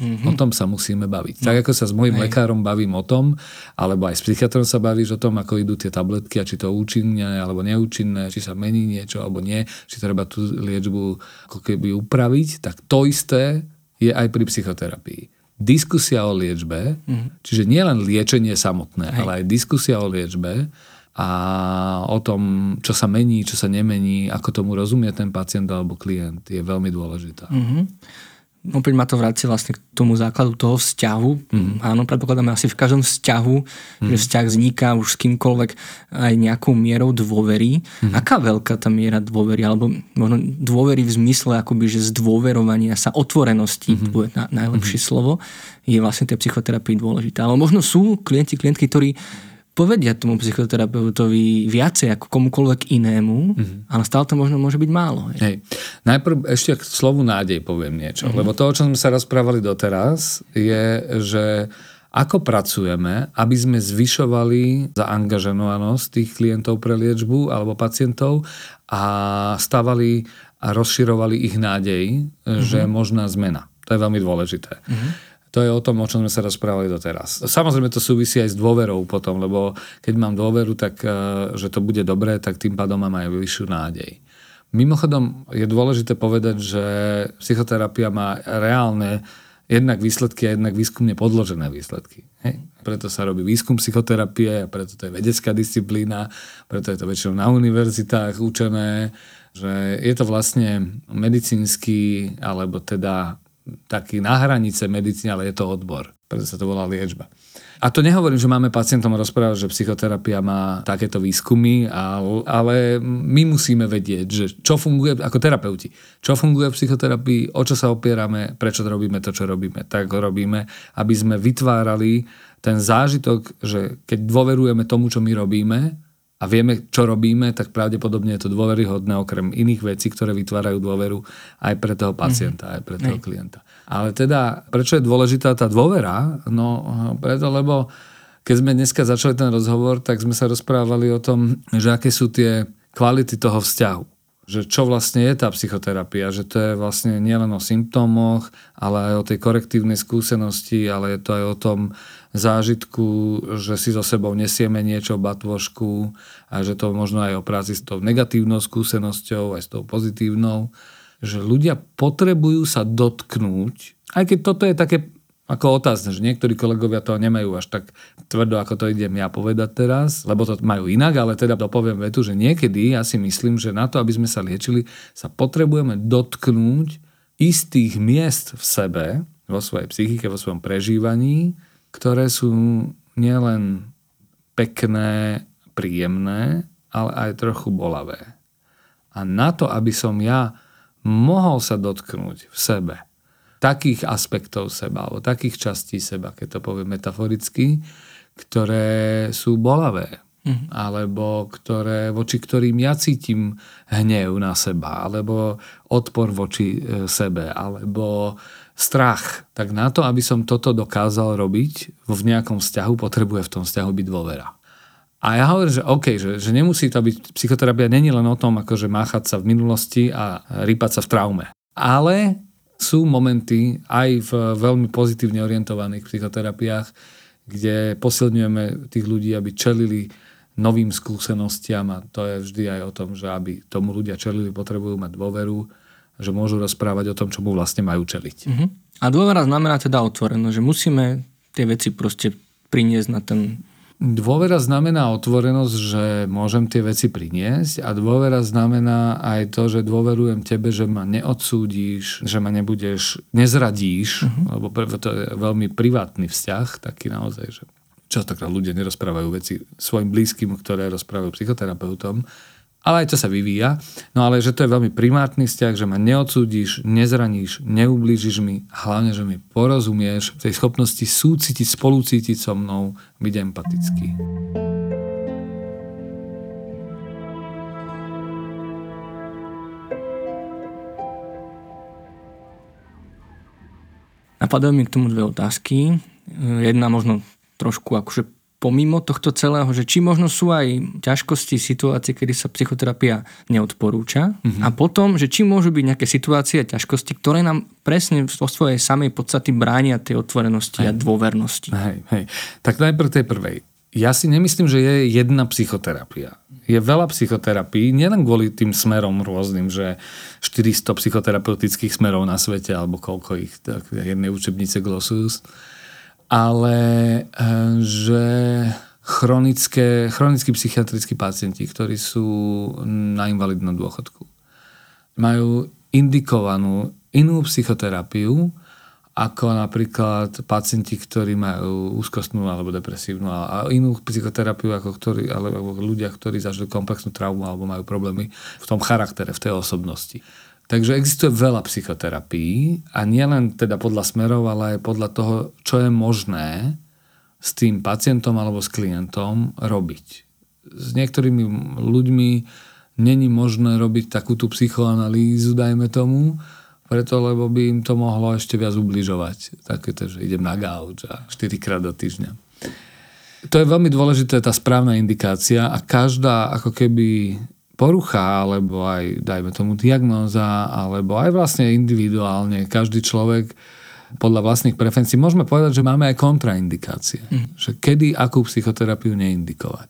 Mm-hmm. O tom sa musíme baviť. No. Tak ako sa s mojim Hej. lekárom bavím o tom, alebo aj s psychiatrom sa bavíš o tom, ako idú tie tabletky a či to účinné alebo neúčinné, či sa mení niečo alebo nie, či treba tú liečbu ako keby upraviť, tak to isté je aj pri psychoterapii. Diskusia o liečbe, mm. čiže nielen liečenie samotné, Hej. ale aj diskusia o liečbe a o tom, čo sa mení, čo sa nemení, ako tomu rozumie ten pacient alebo klient, je veľmi dôležitá. Mm-hmm. Opäť ma to vracia vlastne k tomu základu toho vzťahu. Mm. Áno, predpokladáme asi v každom vzťahu, mm. že vzťah vzniká už s kýmkoľvek aj nejakou mierou dôvery. Mm. Aká veľká tá miera dôvery, alebo možno dôvery v zmysle akoby, že zdôverovania sa, otvorenosti, mm. to bude na, najlepšie mm. slovo, je vlastne tej psychoterapii dôležitá. Ale možno sú klienti, klientky, ktorí povedia tomu psychoterapeutovi viacej ako komukoľvek inému, mm-hmm. ale stále to možno môže byť málo. Hej. Hej. Najprv ešte k slovu nádej poviem niečo, mm-hmm. lebo to, o čom sme sa rozprávali doteraz, je, že ako pracujeme, aby sme zvyšovali zaangažovanosť tých klientov pre liečbu alebo pacientov a stavali a rozširovali ich nádej, mm-hmm. že je možná zmena. To je veľmi dôležité. Mm-hmm. To je o tom, o čom sme sa rozprávali doteraz. Samozrejme to súvisí aj s dôverou potom, lebo keď mám dôveru, tak e, že to bude dobré, tak tým pádom mám aj vyššiu nádej. Mimochodom je dôležité povedať, že psychoterapia má reálne jednak výsledky a jednak výskumne podložené výsledky. Hej. Preto sa robí výskum psychoterapie preto to je vedecká disciplína, preto je to väčšinou na univerzitách učené, že je to vlastne medicínsky alebo teda taký na hranice medicíny, ale je to odbor. Preto sa to volá liečba. A to nehovorím, že máme pacientom rozprávať, že psychoterapia má takéto výskumy, ale my musíme vedieť, že čo funguje ako terapeuti. Čo funguje v psychoterapii, o čo sa opierame, prečo robíme to, čo robíme. Tak ho robíme, aby sme vytvárali ten zážitok, že keď dôverujeme tomu, čo my robíme, a vieme, čo robíme, tak pravdepodobne je to dôveryhodné okrem iných vecí, ktoré vytvárajú dôveru aj pre toho pacienta, mm-hmm. aj pre toho klienta. Ale teda, prečo je dôležitá tá dôvera? No preto, lebo keď sme dneska začali ten rozhovor, tak sme sa rozprávali o tom, že aké sú tie kvality toho vzťahu že čo vlastne je tá psychoterapia, že to je vlastne nielen o symptómoch, ale aj o tej korektívnej skúsenosti, ale je to aj o tom zážitku, že si so sebou nesieme niečo batvošku a že to možno aj o s tou negatívnou skúsenosťou, aj s tou pozitívnou, že ľudia potrebujú sa dotknúť, aj keď toto je také ako otázne, že niektorí kolegovia to nemajú až tak tvrdo, ako to idem ja povedať teraz, lebo to majú inak, ale teda dopoviem vetu, že niekedy ja si myslím, že na to, aby sme sa liečili, sa potrebujeme dotknúť istých miest v sebe, vo svojej psychike, vo svojom prežívaní, ktoré sú nielen pekné, príjemné, ale aj trochu bolavé. A na to, aby som ja mohol sa dotknúť v sebe takých aspektov seba, alebo takých častí seba, keď to poviem metaforicky, ktoré sú bolavé, mm-hmm. alebo ktoré, voči ktorým ja cítim hnev na seba, alebo odpor voči e, sebe, alebo strach. Tak na to, aby som toto dokázal robiť v nejakom vzťahu, potrebuje v tom vzťahu byť dôvera. A ja hovorím, že OK, že, že nemusí to byť, psychoterapia není len o tom, akože máchať sa v minulosti a rýpať sa v traume. Ale sú momenty aj v veľmi pozitívne orientovaných psychoterapiách, kde posilňujeme tých ľudí, aby čelili novým skúsenostiam a to je vždy aj o tom, že aby tomu ľudia čelili, potrebujú mať dôveru, že môžu rozprávať o tom, čo mu vlastne majú čeliť. Uh-huh. A dôvera znamená teda otvorenosť, že musíme tie veci proste priniesť na ten Dôvera znamená otvorenosť, že môžem tie veci priniesť a dôvera znamená aj to, že dôverujem tebe, že ma neodsúdíš, že ma nebudeš, nezradíš, uh-huh. lebo to je veľmi privátny vzťah, taký naozaj, že častokrát ľudia nerozprávajú veci svojim blízkym, ktoré rozprávajú psychoterapeutom, ale aj to sa vyvíja. No ale že to je veľmi primárny vzťah, že ma neodsúdiš, nezraníš, neublížiš mi, hlavne, že mi porozumieš v tej schopnosti súcitiť, spolucítiť so mnou, byť empatický. Napadajú mi k tomu dve otázky. Jedna možno trošku akože pomimo tohto celého, že či možno sú aj ťažkosti, situácie, kedy sa psychoterapia neodporúča mm-hmm. a potom, že či môžu byť nejaké situácie a ťažkosti, ktoré nám presne vo svojej samej podstaty bránia tej otvorenosti hej. a dôvernosti. Hej, hej. Tak najprv tej prvej. Ja si nemyslím, že je jedna psychoterapia. Je veľa psychoterapií, nielen kvôli tým smerom rôznym, že 400 psychoterapeutických smerov na svete, alebo koľko ich, tak jednej učebnice Glossus, ale eh, že chronické, chronickí psychiatrickí pacienti, ktorí sú na invalidnom dôchodku, majú indikovanú inú psychoterapiu, ako napríklad pacienti, ktorí majú úzkostnú alebo depresívnu a inú psychoterapiu ako ktorí, alebo ľudia, ktorí zažili komplexnú traumu alebo majú problémy v tom charaktere, v tej osobnosti. Takže existuje veľa psychoterapií a nielen teda podľa smerov, ale aj podľa toho, čo je možné s tým pacientom alebo s klientom robiť. S niektorými ľuďmi není možné robiť takú tú psychoanalýzu, dajme tomu, preto, lebo by im to mohlo ešte viac ubližovať. Takéto, že idem na gauč a 4 krát do týždňa. To je veľmi dôležité, tá správna indikácia a každá ako keby porucha, alebo aj, dajme tomu, diagnóza, alebo aj vlastne individuálne, každý človek podľa vlastných preferencií, môžeme povedať, že máme aj kontraindikácie. Mm. Že kedy akú psychoterapiu neindikovať.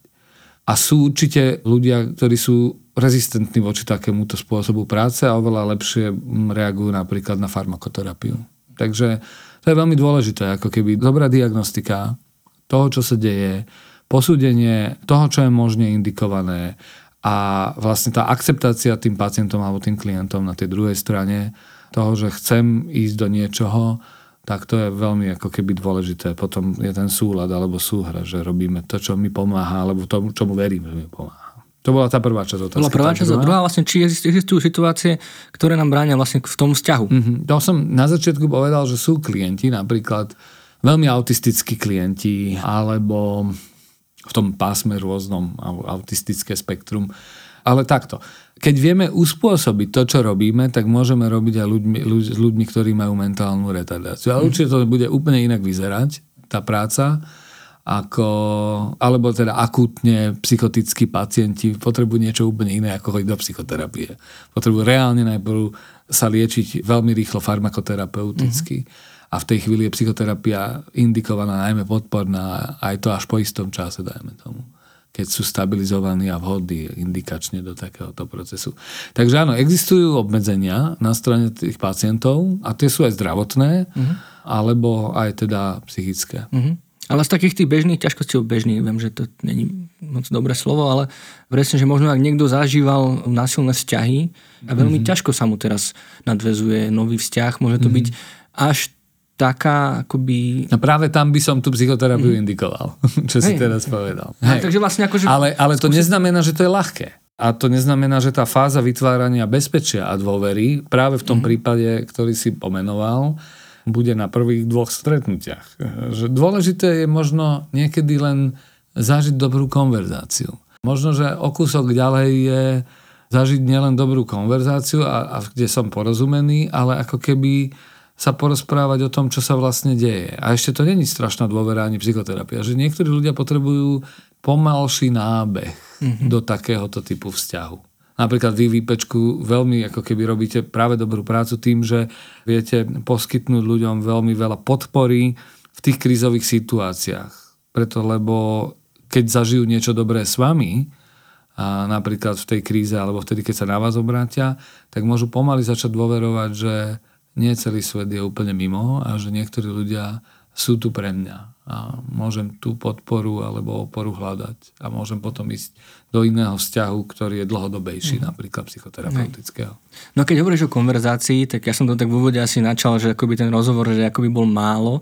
A sú určite ľudia, ktorí sú rezistentní voči takémuto spôsobu práce a oveľa lepšie reagujú napríklad na farmakoterapiu. Takže to je veľmi dôležité, ako keby dobrá diagnostika toho, čo sa deje, posúdenie toho, čo je možne indikované a vlastne tá akceptácia tým pacientom alebo tým klientom na tej druhej strane toho, že chcem ísť do niečoho, tak to je veľmi ako keby dôležité. Potom je ten súlad alebo súhra, že robíme to, čo mi pomáha, alebo tomu, čomu verím, že mi pomáha. To bola tá prvá časť otázky. Bola prvá časť a druhá vlastne, či existujú situácie, ktoré nám bránia vlastne v tom vzťahu. Mm-hmm. To som na začiatku povedal, že sú klienti, napríklad veľmi autistickí klienti, alebo v tom pásme rôznom, autistické spektrum. Ale takto. Keď vieme uspôsobiť to, čo robíme, tak môžeme robiť aj ľuďmi, ľudí, s ľuďmi, ktorí majú mentálnu retardáciu. Ale určite to bude úplne inak vyzerať, tá práca ako, alebo teda akútne psychotickí pacienti potrebujú niečo úplne iné, ako chodiť do psychoterapie. Potrebujú reálne najprv sa liečiť veľmi rýchlo farmakoterapeuticky. Mm-hmm. A v tej chvíli je psychoterapia indikovaná najmä podporná, aj to až po istom čase, dajme tomu keď sú stabilizovaní a vhodní indikačne do takéhoto procesu. Takže áno, existujú obmedzenia na strane tých pacientov a tie sú aj zdravotné, uh-huh. alebo aj teda psychické. Uh-huh. Ale z takých tých bežných ťažkostí, bežných, viem, že to není moc dobré slovo, ale presne, že možno ak niekto zažíval násilné vzťahy a veľmi mm-hmm. ťažko sa mu teraz nadvezuje nový vzťah, môže to mm-hmm. byť až taká akoby... No práve tam by som tú psychoterapiu mm. indikoval, čo si teraz povedal. Hej. Takže vlastne akože... Ale, ale to skúsi... neznamená, že to je ľahké. A to neznamená, že tá fáza vytvárania bezpečia a dôvery práve v tom mm. prípade, ktorý si pomenoval, bude na prvých dvoch stretnutiach. Že dôležité je možno niekedy len zažiť dobrú konverzáciu. Možno, že o kúsok ďalej je zažiť nielen dobrú konverzáciu, a, a kde som porozumený, ale ako keby sa porozprávať o tom, čo sa vlastne deje. A ešte to není strašná dôvera ani psychoterapia, že niektorí ľudia potrebujú pomalší nábeh mm-hmm. do takéhoto typu vzťahu. Napríklad vy výpečku veľmi ako keby robíte práve dobrú prácu tým, že viete poskytnúť ľuďom veľmi veľa podpory v tých krízových situáciách. Preto, lebo keď zažijú niečo dobré s vami, a napríklad v tej kríze alebo vtedy, keď sa na vás obrátia, tak môžu pomaly začať dôverovať, že nie celý svet je úplne mimo a že niektorí ľudia sú tu pre mňa a môžem tú podporu alebo oporu hľadať a môžem potom ísť do iného vzťahu, ktorý je dlhodobejší, mm. napríklad psychoterapeutického. No keď hovoríš o konverzácii, tak ja som to tak v úvode asi načal, že akoby ten rozhovor, že akoby bol málo.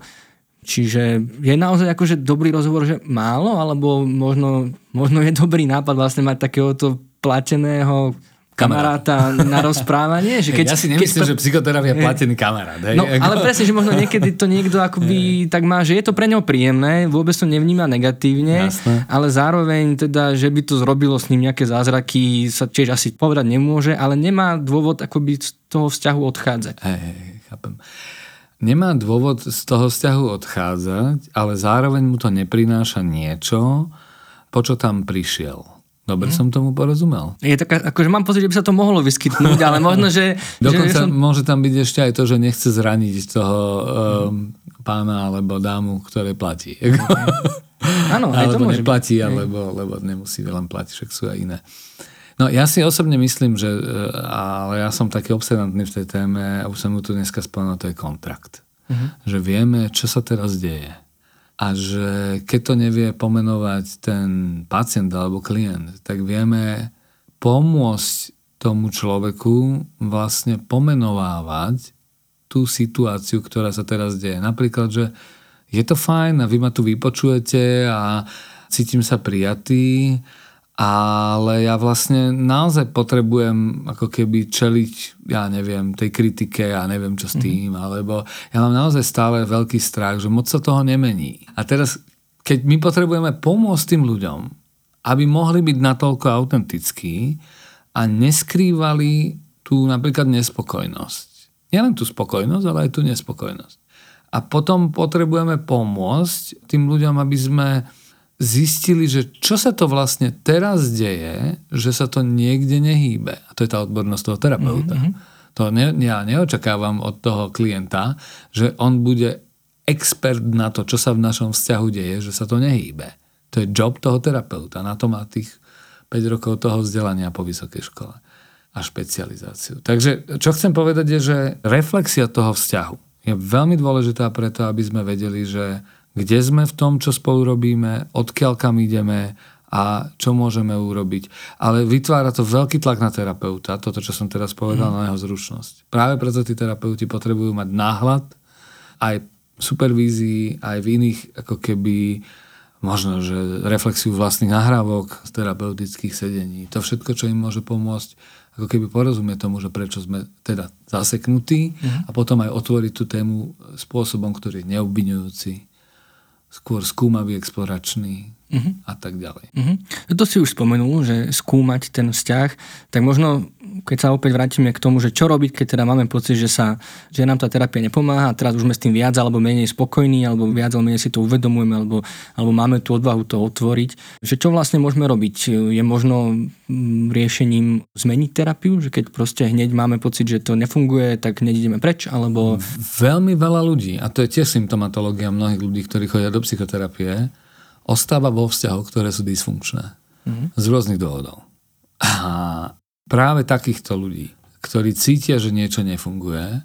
Čiže je naozaj akože dobrý rozhovor, že málo, alebo možno, možno je dobrý nápad vlastne mať takéhoto plateného kamaráta na rozprávanie. Že keď, ja si nemyslím, keď... že psychoterapia je platený kamarát. Hej? No, ale presne, že možno niekedy to niekto akoby tak má, že je to pre neho príjemné, vôbec to nevníma negatívne, Jasne. ale zároveň teda, že by to zrobilo s ním nejaké zázraky, sa tiež asi povedať nemôže, ale nemá dôvod akoby z toho vzťahu odchádzať. Hej, chápem. Nemá dôvod z toho vzťahu odchádzať, ale zároveň mu to neprináša niečo, po čo tam prišiel. Dobre hmm. som tomu porozumel. Je taká, akože mám pocit, že by sa to mohlo vyskytnúť, ale možno, že... Dokonca že som... môže tam byť ešte aj to, že nechce zraniť toho um, pána alebo dámu, ktoré platí. Áno, aj to môže neplatí, byť. alebo, lebo nemusí len platiť, však sú aj iné. No ja si osobne myslím, že e, ale ja som taký obsedantný v tej téme a už som mu tu dneska spomenul, to je kontrakt. Uh-huh. Že vieme, čo sa teraz deje a že keď to nevie pomenovať ten pacient alebo klient, tak vieme pomôcť tomu človeku vlastne pomenovávať tú situáciu, ktorá sa teraz deje. Napríklad, že je to fajn a vy ma tu vypočujete a cítim sa prijatý, ale ja vlastne naozaj potrebujem ako keby čeliť, ja neviem, tej kritike, ja neviem čo s mhm. tým, mm-hmm. alebo ja mám naozaj stále veľký strach, že moc sa toho nemení. A teraz, keď my potrebujeme pomôcť tým ľuďom, aby mohli byť natoľko autentickí a neskrývali tú napríklad nespokojnosť. Nielen tú spokojnosť, ale aj tú nespokojnosť. A potom potrebujeme pomôcť tým ľuďom, aby sme zistili, že čo sa to vlastne teraz deje, že sa to niekde nehýbe. A to je tá odbornosť toho terapeuta. Mm-hmm. To ne, ja neočakávam od toho klienta, že on bude expert na to, čo sa v našom vzťahu deje, že sa to nehýbe. To je job toho terapeuta. Na to má tých 5 rokov toho vzdelania po vysokej škole a špecializáciu. Takže čo chcem povedať je, že reflexia toho vzťahu je veľmi dôležitá preto, aby sme vedeli, že kde sme v tom, čo spolu robíme, odkiaľ kam ideme a čo môžeme urobiť. Ale vytvára to veľký tlak na terapeuta, toto, čo som teraz povedal, mm. na jeho zručnosť. Práve preto tí terapeuti potrebujú mať náhľad aj v supervízii, aj v iných ako keby možno, že reflexiu vlastných nahrávok z terapeutických sedení. To všetko, čo im môže pomôcť, ako keby porozumieť tomu, že prečo sme teda zaseknutí mm. a potom aj otvoriť tú tému spôsobom, ktorý je neobviňujúci, skôr skúmavý, exploračný uh-huh. a tak ďalej. Uh-huh. To si už spomenul, že skúmať ten vzťah, tak možno keď sa opäť vrátime k tomu, že čo robiť, keď teda máme pocit, že, sa, že nám tá terapia nepomáha a teraz už sme s tým viac alebo menej spokojní, alebo viac alebo menej si to uvedomujeme, alebo, alebo máme tú odvahu to otvoriť. Že čo vlastne môžeme robiť? Je možno mm, riešením zmeniť terapiu? Že keď proste hneď máme pocit, že to nefunguje, tak hneď ideme preč? Alebo... Veľmi veľa ľudí, a to je tiež symptomatológia mnohých ľudí, ktorí chodia do psychoterapie, ostáva vo vzťahoch, ktoré sú dysfunkčné. Mm-hmm. Z rôznych dôvodov. A práve takýchto ľudí, ktorí cítia, že niečo nefunguje,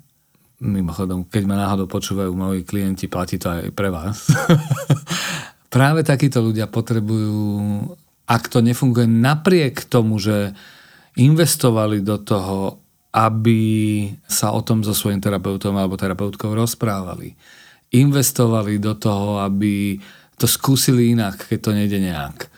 mimochodom, keď ma náhodou počúvajú moji klienti, platí to aj pre vás, práve takíto ľudia potrebujú, ak to nefunguje napriek tomu, že investovali do toho, aby sa o tom so svojím terapeutom alebo terapeutkou rozprávali. Investovali do toho, aby to skúsili inak, keď to nejde nejak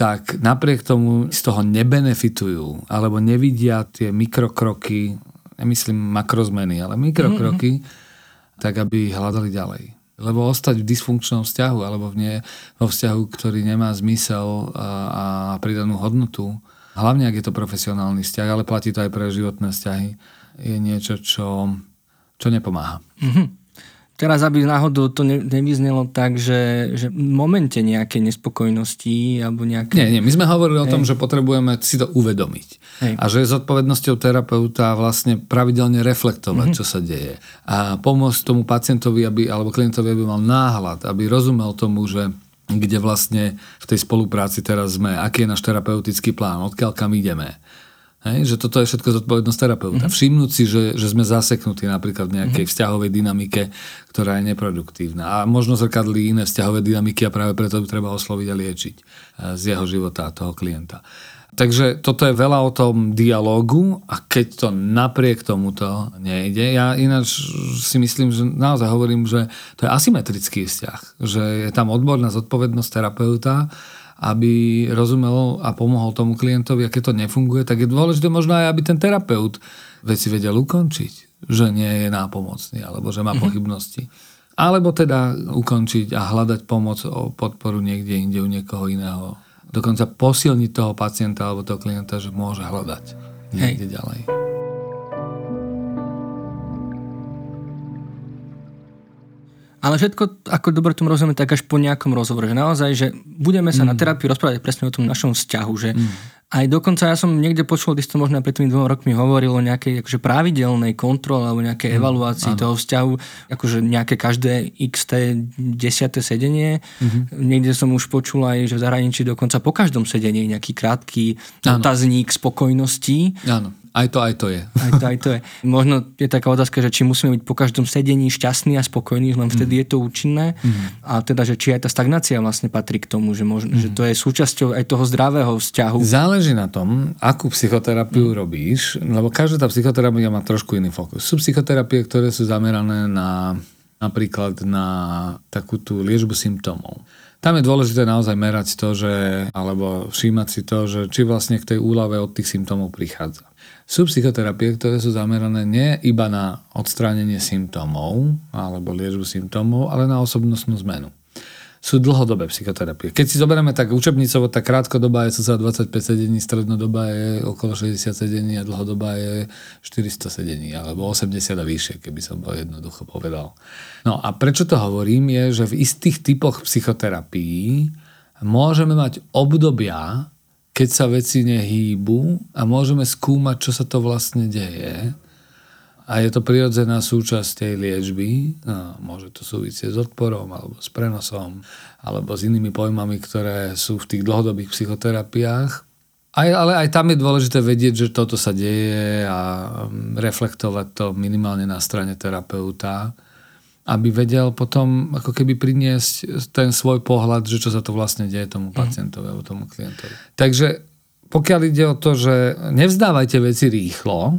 tak napriek tomu z toho nebenefitujú alebo nevidia tie mikrokroky, nemyslím makrozmeny, ale mikrokroky, mm-hmm. tak aby hľadali ďalej. Lebo ostať v dysfunkčnom vzťahu alebo v nie, vo vzťahu, ktorý nemá zmysel a, a pridanú hodnotu, hlavne ak je to profesionálny vzťah, ale platí to aj pre životné vzťahy, je niečo, čo, čo nepomáha. Mm-hmm. Teraz, aby náhodou to nevyznelo tak, že, že v momente nejakej nespokojnosti alebo nejaké... Nie, nie, my sme hovorili Hej. o tom, že potrebujeme si to uvedomiť. Hej. A že je zodpovednosťou terapeuta vlastne pravidelne reflektovať, mm-hmm. čo sa deje. A pomôcť tomu pacientovi, aby, alebo klientovi, aby mal náhľad, aby rozumel tomu, že kde vlastne v tej spolupráci teraz sme, aký je náš terapeutický plán, odkiaľ kam ideme Hej, že toto je všetko zodpovednosť terapeuta. Mm-hmm. Všimnúť si, že, že sme zaseknutí napríklad v nejakej mm-hmm. vzťahovej dynamike, ktorá je neproduktívna. A možno zrkadlí iné vzťahové dynamiky a práve preto ju treba osloviť a liečiť e, z jeho života toho klienta. Takže toto je veľa o tom dialogu a keď to napriek tomuto nejde, ja ináč si myslím, že naozaj hovorím, že to je asymetrický vzťah, že je tam odborná zodpovednosť terapeuta aby rozumel a pomohol tomu klientovi, a keď to nefunguje, tak je dôležité možno aj, aby ten terapeut veci vedel ukončiť, že nie je nápomocný, alebo že má mm-hmm. pochybnosti. Alebo teda ukončiť a hľadať pomoc o podporu niekde inde u niekoho iného. Dokonca posilniť toho pacienta alebo toho klienta, že môže hľadať niekde Hej. ďalej. Ale všetko, ako dobre tomu rozumieme, tak až po nejakom rozhovore. Že naozaj, že budeme sa mm. na terapii rozprávať presne o tom našom vzťahu. Že mm. Aj dokonca ja som niekde počul, ty to možno pred tými dvoma rokmi hovoril o nejakej akože pravidelnej kontrole alebo nejakej mm. evaluácii mm. toho vzťahu, akože nejaké každé XT desiate sedenie. Mm-hmm. Niekde som už počul aj, že v zahraničí dokonca po každom sedení nejaký krátky ano. otazník spokojnosti. Áno. Aj to, aj to je. Aj to, aj to je. Možno je taká otázka, že či musíme byť po každom sedení šťastní a spokojní, len vtedy mm. je to účinné. Mm. A teda, že či aj tá stagnácia vlastne patrí k tomu, že, možno, mm. že to je súčasťou aj toho zdravého vzťahu. Záleží na tom, akú psychoterapiu mm. robíš, lebo každá tá psychoterapia má trošku iný fokus. Sú psychoterapie, ktoré sú zamerané na napríklad na takú tú liečbu symptómov. Tam je dôležité naozaj merať to, že, alebo všímať si to, že či vlastne k tej úlave od tých symptómov prichádza. Sú psychoterapie, ktoré sú zamerané nie iba na odstránenie symptómov alebo liečbu symptómov, ale na osobnostnú zmenu sú dlhodobé psychoterapie. Keď si zoberieme tak učebnicovo, tak krátkodoba je sa 25 sedení, strednodoba je okolo 60 sedení a dlhodoba je 400 sedení, alebo 80 a vyššie, keby som bol jednoducho povedal. No a prečo to hovorím, je, že v istých typoch psychoterapií môžeme mať obdobia, keď sa veci nehýbu a môžeme skúmať, čo sa to vlastne deje a je to prirodzená súčasť tej liečby. No, môže to súvisieť s odporom, alebo s prenosom, alebo s inými pojmami, ktoré sú v tých dlhodobých psychoterapiách. Aj, ale aj tam je dôležité vedieť, že toto sa deje a um, reflektovať to minimálne na strane terapeuta, aby vedel potom ako keby priniesť ten svoj pohľad, že čo sa to vlastne deje tomu mhm. pacientovi alebo tomu klientovi. Takže pokiaľ ide o to, že nevzdávajte veci rýchlo,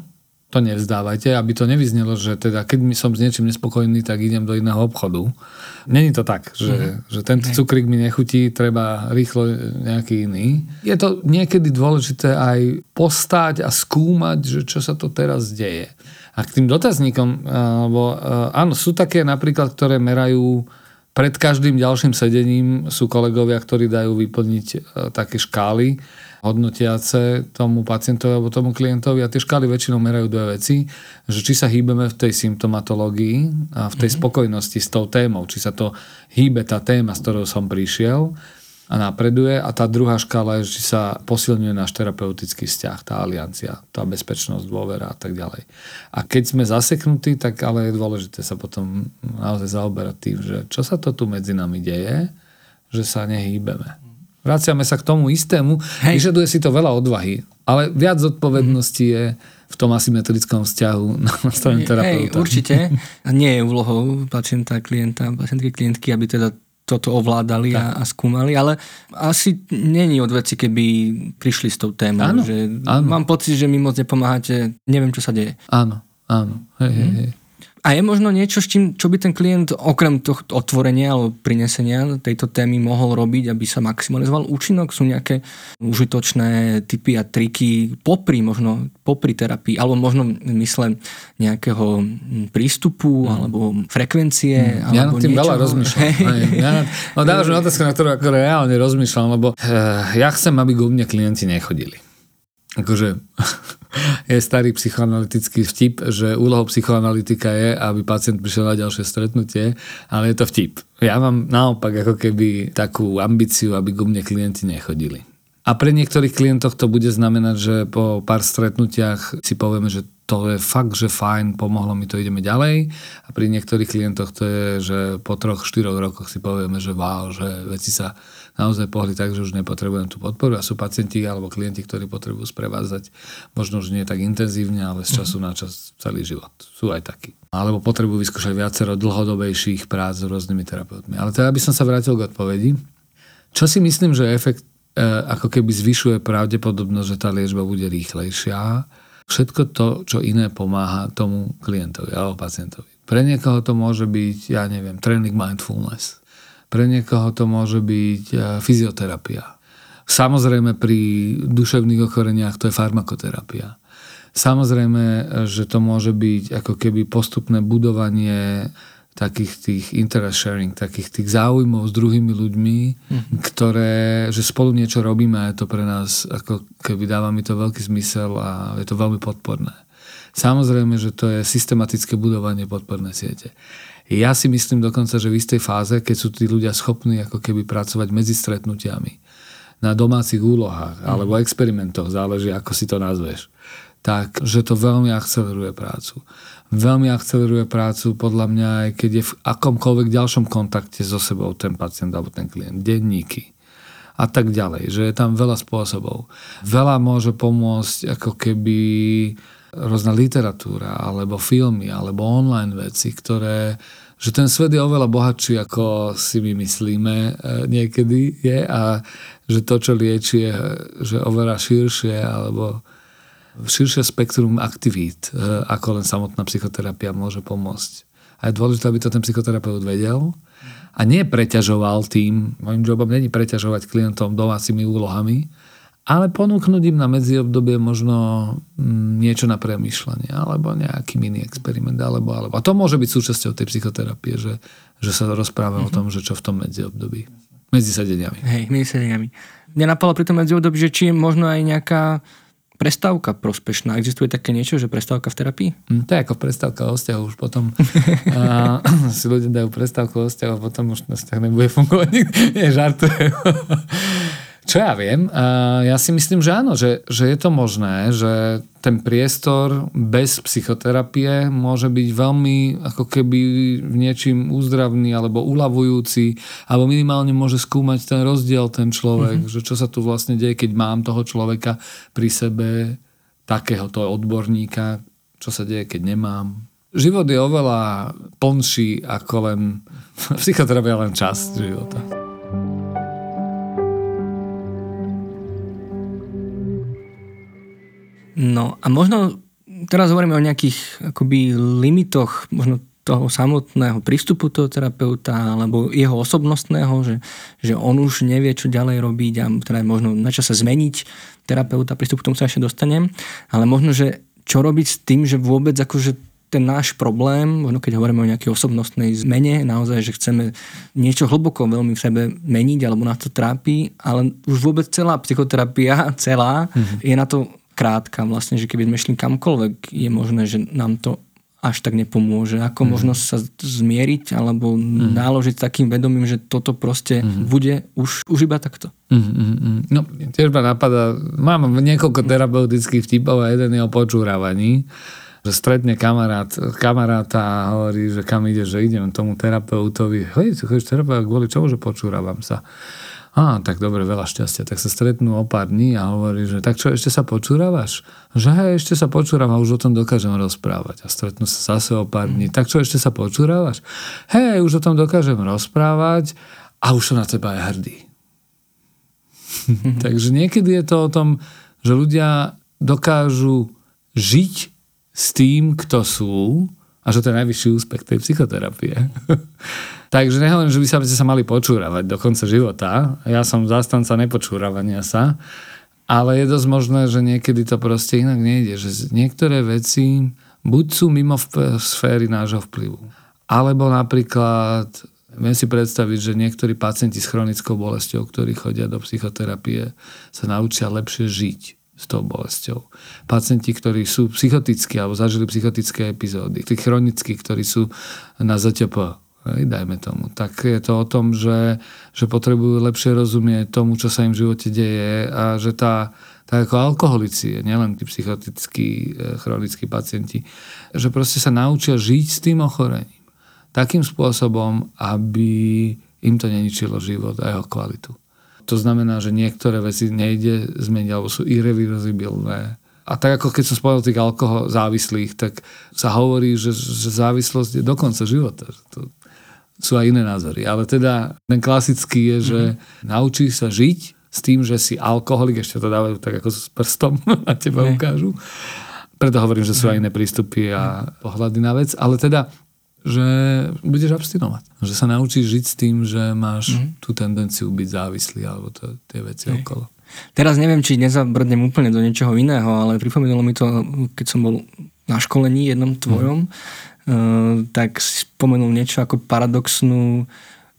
to nevzdávajte, aby to nevyznelo, že teda keď som s niečím nespokojný, tak idem do iného obchodu. Není to tak, že, mm. že tento cukrík mi nechutí, treba rýchlo nejaký iný. Je to niekedy dôležité aj postáť a skúmať, že čo sa to teraz deje. A k tým dotazníkom, lebo áno, sú také napríklad, ktoré merajú pred každým ďalším sedením sú kolegovia, ktorí dajú vyplniť také škály, hodnotiace tomu pacientovi alebo tomu klientovi a tie škály väčšinou merajú dve veci, že či sa hýbeme v tej symptomatológii a v tej mm-hmm. spokojnosti s tou témou, či sa to hýbe tá téma, s ktorou som prišiel a napreduje a tá druhá škála je, či sa posilňuje náš terapeutický vzťah, tá aliancia, tá bezpečnosť, dôvera a tak ďalej. A keď sme zaseknutí, tak ale je dôležité sa potom naozaj zaoberať tým, že čo sa to tu medzi nami deje, že sa nehýbeme. Vraciame sa k tomu istému. Hej. Vyžaduje si to veľa odvahy. Ale viac zodpovednosti mm. je v tom asymetrickom vzťahu na strane terapeuta. Hej, určite. A nie je úlohou pacienta, klienta, pacientky, klientky, aby teda toto ovládali a, a skúmali, ale asi není od veci, keby prišli s tou témou. Áno, že áno. Mám pocit, že mi moc nepomáhate, neviem, čo sa deje. Áno, áno. Hej, hej, hej. A je možno niečo, s čím, čo by ten klient okrem tohto otvorenia alebo prinesenia tejto témy mohol robiť, aby sa maximalizoval účinok? Sú nejaké užitočné typy a triky popri možno popri terapii, alebo možno v mysle nejakého prístupu, mm. alebo frekvencie, mm. Ja nad tým veľa rozmýšľam. ja nad, no dávaš mi otázku, na ktorú ako reálne rozmýšľam, lebo uh, ja chcem, aby ku mne klienti nechodili. Akože je starý psychoanalytický vtip, že úlohou psychoanalytika je, aby pacient prišiel na ďalšie stretnutie, ale je to vtip. Ja mám naopak ako keby takú ambíciu, aby ku mne klienti nechodili. A pre niektorých klientov to bude znamenať, že po pár stretnutiach si povieme, že to je fakt, že fajn, pomohlo mi to, ideme ďalej. A pri niektorých klientoch to je, že po troch, štyroch rokoch si povieme, že wow, že veci sa naozaj pohli tak, že už nepotrebujem tú podporu a sú pacienti alebo klienti, ktorí potrebujú sprevádzať možno už nie tak intenzívne, ale z času na čas celý život. Sú aj takí. Alebo potrebujú vyskúšať viacero dlhodobejších prác s rôznymi terapeutmi. Ale teda by som sa vrátil k odpovedi. Čo si myslím, že efekt e, ako keby zvyšuje pravdepodobnosť, že tá liečba bude rýchlejšia. Všetko to, čo iné pomáha tomu klientovi alebo pacientovi. Pre niekoho to môže byť, ja neviem, tréning mindfulness pre niekoho to môže byť e, fyzioterapia. Samozrejme pri duševných ochoreniach to je farmakoterapia. Samozrejme, že to môže byť ako keby postupné budovanie takých tých interest sharing, takých tých záujmov s druhými ľuďmi, mm-hmm. ktoré, že spolu niečo robíme a je to pre nás, ako keby dáva mi to veľký zmysel a je to veľmi podporné. Samozrejme, že to je systematické budovanie podpornej siete. Ja si myslím dokonca, že v istej fáze, keď sú tí ľudia schopní ako keby pracovať medzi stretnutiami na domácich úlohách mm. alebo experimentoch, záleží ako si to nazveš, tak, že to veľmi akceleruje prácu. Veľmi akceleruje prácu podľa mňa aj keď je v akomkoľvek ďalšom kontakte so sebou ten pacient alebo ten klient. Denníky a tak ďalej, že je tam veľa spôsobov. Veľa môže pomôcť ako keby rôzna literatúra, alebo filmy, alebo online veci, ktoré že ten svet je oveľa bohatší, ako si my myslíme e, niekedy je a že to, čo lieči, je že oveľa širšie alebo širšie spektrum aktivít, e, ako len samotná psychoterapia môže pomôcť. A je dôležité, aby to ten psychoterapeut vedel a nie preťažoval tým, môjim jobom není preťažovať klientom domácimi úlohami, ale ponúknuť im na medziobdobie možno mm, niečo na premýšľanie, alebo nejaký mini experiment, alebo, alebo. A to môže byť súčasťou tej psychoterapie, že, že sa rozpráva mm-hmm. o mhm. tom, že čo v tom medziobdobí. Medzi sedeniami. Hej, medzi sedeniami. Mňa napadlo pri tom medziobdobí, že či je možno aj nejaká prestávka prospešná. Existuje také niečo, že prestávka v terapii? Mm, to je ako prestávka o vzťahu. Už potom a, si ľudia dajú prestávku o vzťahu a potom už ten vzťah nebude fungovať. Nie, žartujem. Čo ja viem, ja si myslím, že áno, že, že je to možné, že ten priestor bez psychoterapie môže byť veľmi ako keby niečím úzdravný alebo uľavujúci, alebo minimálne môže skúmať ten rozdiel ten človek, mm-hmm. že čo sa tu vlastne deje, keď mám toho človeka pri sebe, takéhoto odborníka, čo sa deje, keď nemám. Život je oveľa plnší ako len psychoterapia len časť života. No a možno teraz hovoríme o nejakých akoby limitoch možno toho samotného prístupu toho terapeuta alebo jeho osobnostného, že, že on už nevie, čo ďalej robiť a teda možno na sa zmeniť terapeuta, prístup k tomu sa ešte dostanem, ale možno, že čo robiť s tým, že vôbec akože ten náš problém, možno keď hovoríme o nejakej osobnostnej zmene, naozaj, že chceme niečo hlboko veľmi v sebe meniť alebo nás to trápi, ale už vôbec celá psychoterapia, celá, mm-hmm. je na to krátka vlastne, že keby sme šli kamkoľvek, je možné, že nám to až tak nepomôže. Ako mm. možno sa zmieriť alebo mm. náložiť takým vedomím, že toto proste mm. bude už, už iba takto. Mm, mm, mm. No, tiež ma napadá, mám niekoľko terapeutických vtipov a jeden je o počúravaní že stretne kamarát, kamaráta a hovorí, že kam ide, že idem tomu terapeutovi. Hej, chodíš terapeut, kvôli čomu, že počúravam sa. Á, tak dobre, veľa šťastia. Tak sa stretnú o pár dní a hovorí, že tak čo, ešte sa počúravaš? Že hej, ešte sa počúram a už o tom dokážem rozprávať. A stretnú sa zase o pár dní. Tak čo, ešte sa počúravaš? Hej, už o tom dokážem rozprávať a už som na teba aj hrdý. Takže niekedy je to o tom, že ľudia dokážu žiť s tým, kto sú a že to je najvyšší úspech tej psychoterapie. Takže nehovorím, že by sa, by sa mali počúravať do konca života. Ja som zastanca nepočúravania sa. Ale je dosť možné, že niekedy to proste inak nejde. Že niektoré veci buď sú mimo sféry nášho vplyvu. Alebo napríklad Viem si predstaviť, že niektorí pacienti s chronickou bolesťou, ktorí chodia do psychoterapie, sa naučia lepšie žiť s tou bolesťou. Pacienti, ktorí sú psychotickí alebo zažili psychotické epizódy, tí chronickí, ktorí sú na ZTP, dajme tomu. Tak je to o tom, že, že potrebujú lepšie rozumieť tomu, čo sa im v živote deje a že tá, tak ako alkoholici, nielen tí psychotickí, e, chronickí pacienti, že proste sa naučia žiť s tým ochorením. Takým spôsobom, aby im to neničilo život a jeho kvalitu. To znamená, že niektoré veci nejde zmeniť, alebo sú irreverzibilné. A tak ako keď som spomenul tých alkohol závislých, tak sa hovorí, že, že závislosť je do konca života. To, sú aj iné názory. Ale teda ten klasický je, že mm-hmm. naučí sa žiť s tým, že si alkoholik, ešte to dávajú tak ako s prstom na teba okay. ukážu. Preto hovorím, že sú aj iné prístupy a pohľady na vec. Ale teda, že budeš abstinovať. Že sa naučíš žiť s tým, že máš mm-hmm. tú tendenciu byť závislý alebo to, tie veci okay. okolo. Teraz neviem, či nezabrdnem úplne do niečoho iného, ale pripomenulo mi to, keď som bol na školení jednom tvojom, mm Eh, tak spomenul niečo ako paradoxnú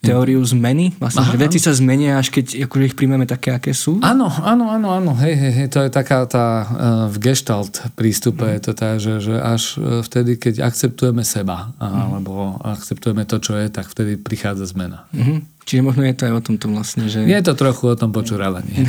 teóriu zmeny. Vlastne, Aha, že veci sa zmenia, až keď akože ich príjmeme také, aké sú. Áno, áno, áno, áno. Hej, hej, hej, to je taká tá uh, v gestalt prístupe mm. je to tak, že, že až uh, vtedy, keď akceptujeme seba, mm. alebo akceptujeme to, čo je, tak vtedy prichádza zmena. Mm-hmm. Čiže možno je to aj o tomto vlastne, že... Je to trochu o tom počúravaní.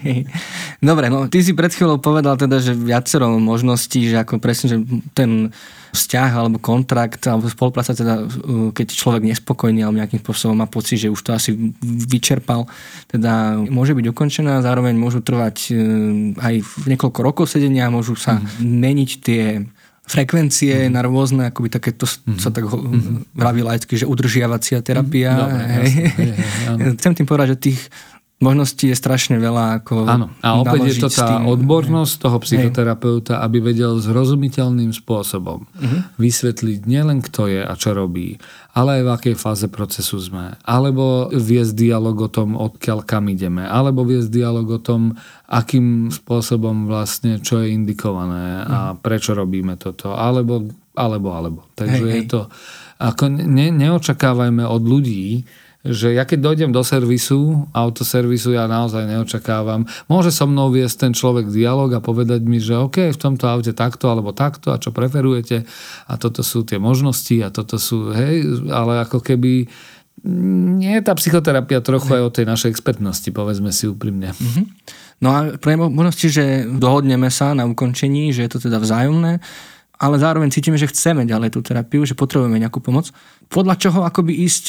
Dobre, no ty si pred chvíľou povedal teda, že viacero možností, že ako presne, že ten vzťah alebo kontrakt alebo spolupráca, teda uh, keď človek nespokojný alebo nejakým spôsobom má pocit, že už to asi vyčerpal, teda môže byť ukončená, zároveň môžu trvať uh, aj niekoľko rokov sedenia, môžu sa mm. meniť tie frekvencie mm. na rôzne, akoby takéto mm. sa tak mm. vraví laicky, že udržiavacia terapia. Mm. Dobre, hej. Jasne, hej, hej, Chcem tým povedať, že tých možností je strašne veľa. Ako Áno, a opäť je to tá tým, odbornosť toho psychoterapeuta, aby vedel zrozumiteľným spôsobom uh-huh. vysvetliť nielen kto je a čo robí, ale aj v akej fáze procesu sme. Alebo viesť dialog o tom, odkiaľ kam ideme. Alebo viesť dialog o tom, akým spôsobom vlastne, čo je indikované a uh-huh. prečo robíme toto. Alebo, alebo, alebo. Takže hej, je hej. to... Ako ne, neočakávajme od ľudí, že ja keď dojdem do servisu, autoservisu, ja naozaj neočakávam. Môže so mnou viesť ten človek dialog a povedať mi, že OK, v tomto aute takto alebo takto a čo preferujete a toto sú tie možnosti a toto sú, hej, ale ako keby nie je tá psychoterapia trochu aj o tej našej expertnosti, povedzme si úprimne. Mm-hmm. No a pre možnosti, že dohodneme sa na ukončení, že je to teda vzájomné, ale zároveň cítime, že chceme ďalej tú terapiu, že potrebujeme nejakú pomoc. Podľa čoho akoby ísť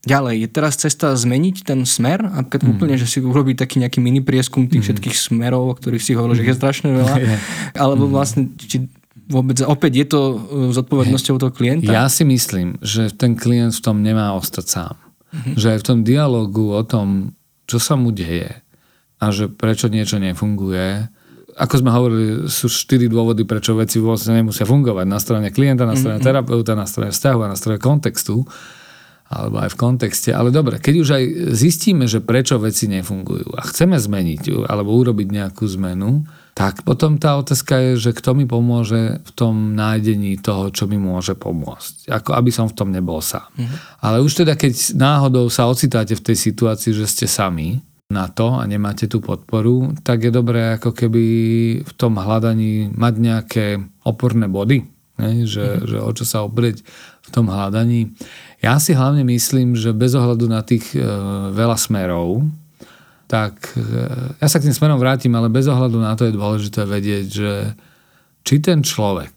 Ďalej, je teraz cesta zmeniť ten smer a mm. úplne, že si urobiť taký nejaký mini prieskum tých mm. všetkých smerov, o ktorých si hovoril, mm. že je strašne veľa, alebo mm. vlastne či vôbec, opäť je to uh, zodpovednosťou toho klienta? Ja si myslím, že ten klient v tom nemá ostať sám. Mm-hmm. Že aj v tom dialogu o tom, čo sa mu deje a že prečo niečo nefunguje, ako sme hovorili, sú štyri dôvody, prečo veci vlastne nemusia fungovať. Na strane klienta, na strane mm-hmm. terapeuta, na strane vzťahu a na strane kontextu alebo aj v kontexte. Ale dobre, keď už aj zistíme, že prečo veci nefungujú a chceme zmeniť alebo urobiť nejakú zmenu, tak potom tá otázka je, že kto mi pomôže v tom nájdení toho, čo mi môže pomôcť. Ako aby som v tom nebol sám. Mhm. Ale už teda, keď náhodou sa ocitáte v tej situácii, že ste sami na to a nemáte tú podporu, tak je dobré ako keby v tom hľadaní mať nejaké oporné body, ne? Že, mhm. že o čo sa oprieť v tom hľadaní. Ja si hlavne myslím, že bez ohľadu na tých e, veľa smerov, tak e, ja sa k tým smerom vrátim, ale bez ohľadu na to je dôležité vedieť, že či ten človek,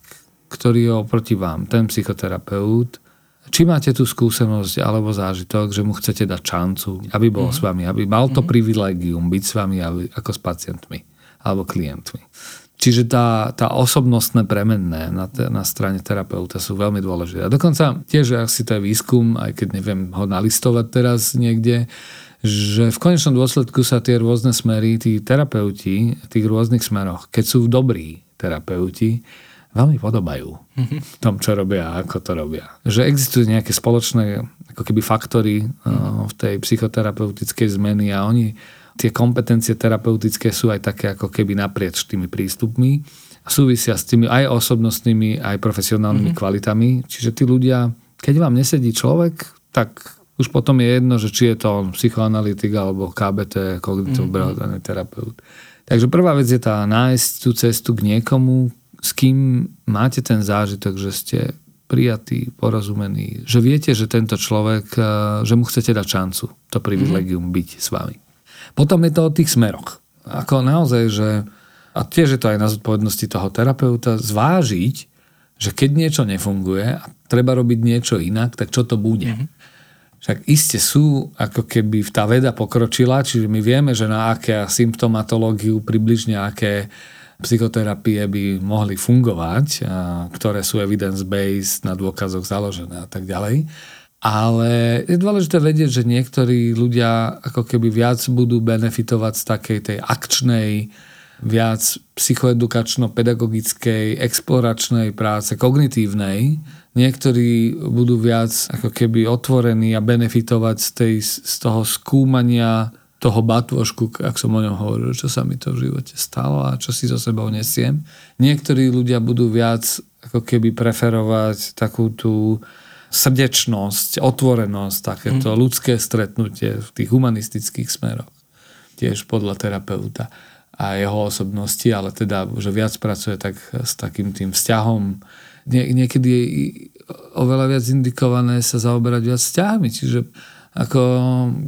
ktorý je oproti vám, ten psychoterapeut, či máte tú skúsenosť alebo zážitok, že mu chcete dať šancu, aby bol mm. s vami, aby mal to mm. privilegium byť s vami ako s pacientmi alebo klientmi. Čiže tá, tá osobnostné premenné na, na strane terapeuta sú veľmi dôležité. A dokonca tiež asi to je výskum, aj keď neviem ho nalistovať teraz niekde, že v konečnom dôsledku sa tie rôzne smery, tí terapeuti v tých rôznych smeroch, keď sú dobrí terapeuti, veľmi podobajú v tom, čo robia a ako to robia. Že existujú nejaké spoločné ako keby faktory uh, v tej psychoterapeutickej zmeny a oni tie kompetencie terapeutické sú aj také ako keby naprieč tými prístupmi a súvisia s tými aj osobnostnými, aj profesionálnymi mm-hmm. kvalitami. Čiže tí ľudia, keď vám nesedí človek, tak už potom je jedno, že či je to on psychoanalytik alebo KBT, kognitív mm-hmm. terapeut. Takže prvá vec je tá nájsť tú cestu k niekomu, s kým máte ten zážitok, že ste prijatý, porozumení, že viete, že tento človek, eh, že mu chcete dať šancu, to privilegium mm-hmm. byť s vami. Potom je to o tých smeroch. Ako naozaj, že a tiež je to aj na zodpovednosti toho terapeuta zvážiť, že keď niečo nefunguje a treba robiť niečo inak, tak čo to bude. Mm-hmm. Však iste sú, ako keby tá veda pokročila, čiže my vieme, že na aké symptomatológiu, približne aké psychoterapie by mohli fungovať, ktoré sú evidence-based, na dôkazoch založené a tak ďalej. Ale je dôležité vedieť, že niektorí ľudia ako keby viac budú benefitovať z takej tej akčnej, viac psychoedukačno-pedagogickej, exploračnej práce, kognitívnej. Niektorí budú viac ako keby otvorení a benefitovať z, tej, z toho skúmania toho batôžku, ak som o ňom hovoril, čo sa mi to v živote stalo a čo si so sebou nesiem. Niektorí ľudia budú viac ako keby preferovať takú tú srdečnosť, otvorenosť, takéto mm. ľudské stretnutie v tých humanistických smeroch. Tiež podľa terapeuta a jeho osobnosti, ale teda, že viac pracuje tak s takým tým vzťahom. Nie, niekedy je oveľa viac indikované sa zaoberať viac vzťahmi, čiže Ako,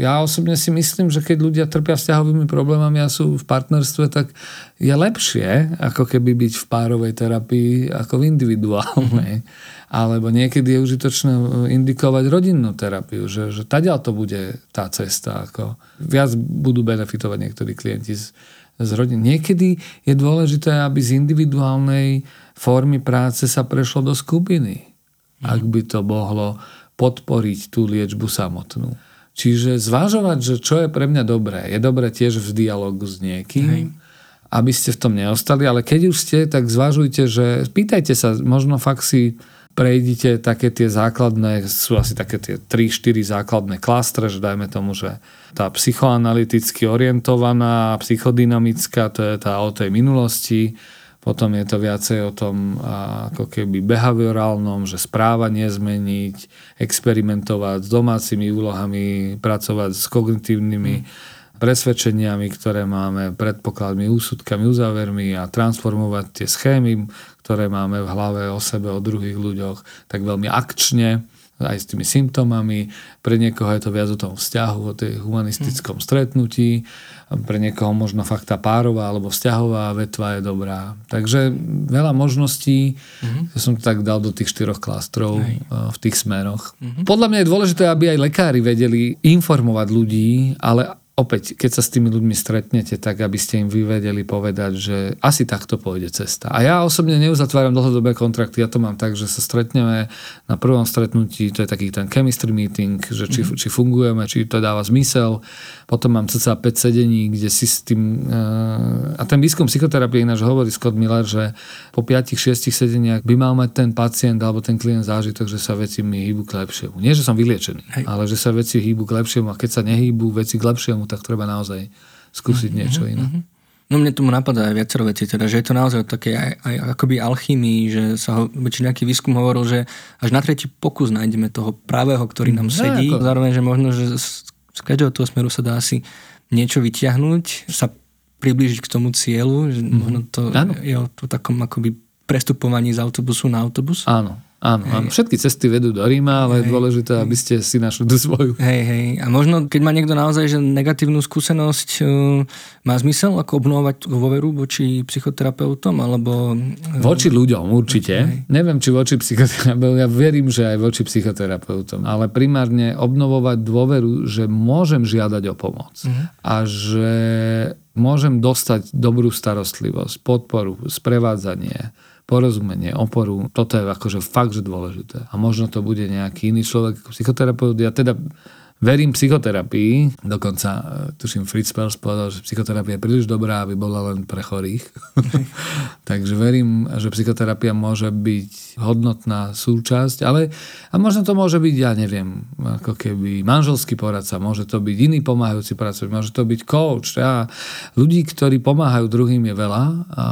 ja osobne si myslím, že keď ľudia trpia vzťahovými problémami a sú v partnerstve, tak je lepšie, ako keby byť v párovej terapii, ako v individuálnej. Mm-hmm. Alebo niekedy je užitočné indikovať rodinnú terapiu, že, že taďal to bude tá cesta. Ako viac budú benefitovať niektorí klienti z, z rodín. Niekedy je dôležité, aby z individuálnej formy práce sa prešlo do skupiny. Mm-hmm. Ak by to mohlo podporiť tú liečbu samotnú. Čiže zvažovať, že čo je pre mňa dobré. Je dobré tiež v dialogu s niekým, Hej. aby ste v tom neostali, ale keď už ste, tak zvažujte, že pýtajte sa, možno fakt si prejdite také tie základné, sú asi také tie 3-4 základné klastre, že dajme tomu, že tá psychoanalyticky orientovaná, psychodynamická, to je tá o tej minulosti, potom je to viacej o tom ako keby behaviorálnom, že správanie zmeniť, experimentovať s domácimi úlohami, pracovať s kognitívnymi presvedčeniami, ktoré máme, predpokladmi, úsudkami, uzávermi a transformovať tie schémy, ktoré máme v hlave o sebe, o druhých ľuďoch, tak veľmi akčne aj s tými symptómami. Pre niekoho je to viac o tom vzťahu, o tej humanistickom stretnutí. Pre niekoho možno fakt tá párová alebo vzťahová vetva je dobrá. Takže veľa možností. Mm-hmm. Ja som to tak dal do tých štyroch klastrov Hej. v tých smeroch. Mm-hmm. Podľa mňa je dôležité, aby aj lekári vedeli informovať ľudí, ale opäť, keď sa s tými ľuďmi stretnete, tak aby ste im vyvedeli povedať, že asi takto pôjde cesta. A ja osobne neuzatváram dlhodobé kontrakty, ja to mám tak, že sa stretneme na prvom stretnutí, to je taký ten chemistry meeting, že či, mm-hmm. či fungujeme, či to dáva zmysel. Potom mám cca 5 sedení, kde si s tým... Uh, a ten výskum psychoterapie ináč hovorí Scott Miller, že po 5-6 sedeniach by mal mať ten pacient alebo ten klient zážitok, že sa veci mi hýbu k lepšiemu. Nie, že som vyliečený, Hej. ale že sa veci hýbu k lepšiemu a keď sa nehýbu veci k lepšiemu, tak treba naozaj skúsiť mm-hmm, niečo iné. Mm-hmm. No mne tomu napadá aj viacero veci, teda, že je to naozaj také aj, aj akoby alchymii, že sa ho, či nejaký výskum hovoril, že až na tretí pokus nájdeme toho pravého, ktorý nám mhm. sedí. No, Zároveň, že možno, že z každého toho smeru sa dá asi niečo vyťahnuť, sa priblížiť k tomu cieľu, že mm-hmm. možno to ano. je o to takom akoby prestupovaní z autobusu na autobus. Áno, Áno, áno, všetky cesty vedú do Ríma, ale hej, je dôležité, hej. aby ste si našli tú svoju. Hej, hej. A možno, keď má niekto naozaj že negatívnu skúsenosť, uh, má zmysel ako obnovovať dôveru voči psychoterapeutom, alebo... Uh, voči ľuďom určite. Hej. Neviem, či voči psychoterapeutom, ja verím, že aj voči psychoterapeutom, ale primárne obnovovať dôveru, že môžem žiadať o pomoc uh-huh. a že môžem dostať dobrú starostlivosť, podporu, sprevádzanie porozumenie, oporu. Toto je akože fakt, že dôležité. A možno to bude nejaký iný človek, psychoterapeut. Ja teda verím psychoterapii. Dokonca, e, tuším, Fritz Pels povedal, že psychoterapia je príliš dobrá, aby bola len pre chorých. Takže verím, že psychoterapia môže byť hodnotná súčasť, ale a možno to môže byť, ja neviem, ako keby manželský poradca, môže to byť iný pomáhajúci poradca, môže to byť coach. Ja, ľudí, ktorí pomáhajú druhým je veľa a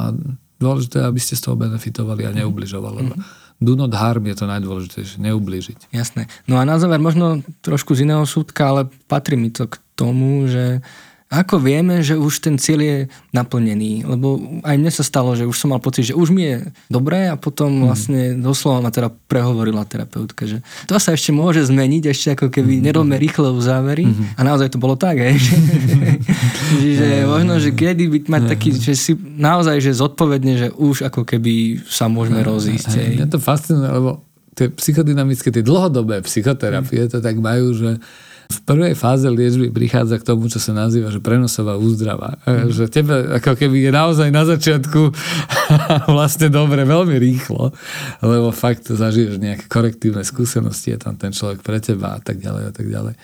Dôležité, aby ste z toho benefitovali a neubližovali. Mm-hmm. Do not harm je to najdôležitejšie, neublížiť. Jasné. No a na záver možno trošku z iného súdka, ale patrí mi to k tomu, že ako vieme, že už ten cieľ je naplnený? Lebo aj mne sa stalo, že už som mal pocit, že už mi je dobré a potom mm. vlastne doslova ma teda prehovorila terapeutka, že to sa ešte môže zmeniť, ešte ako keby mm. nerobme rýchle závery mm. a naozaj to bolo tak, hej. Čiže možno, že kedy byť mať taký, že si naozaj, že zodpovedne, že už ako keby sa môžeme rozísť. Hej. Mňa to fascinuje, lebo tie psychodynamické, tie dlhodobé psychoterapie mm. to tak majú, že v prvej fáze liečby prichádza k tomu, čo sa nazýva, že prenosová úzdrava. Mm. Že tebe ako keby je naozaj na začiatku vlastne dobre, veľmi rýchlo, lebo fakt zažiješ nejaké korektívne skúsenosti, je tam ten človek pre teba a tak ďalej a tak ďalej.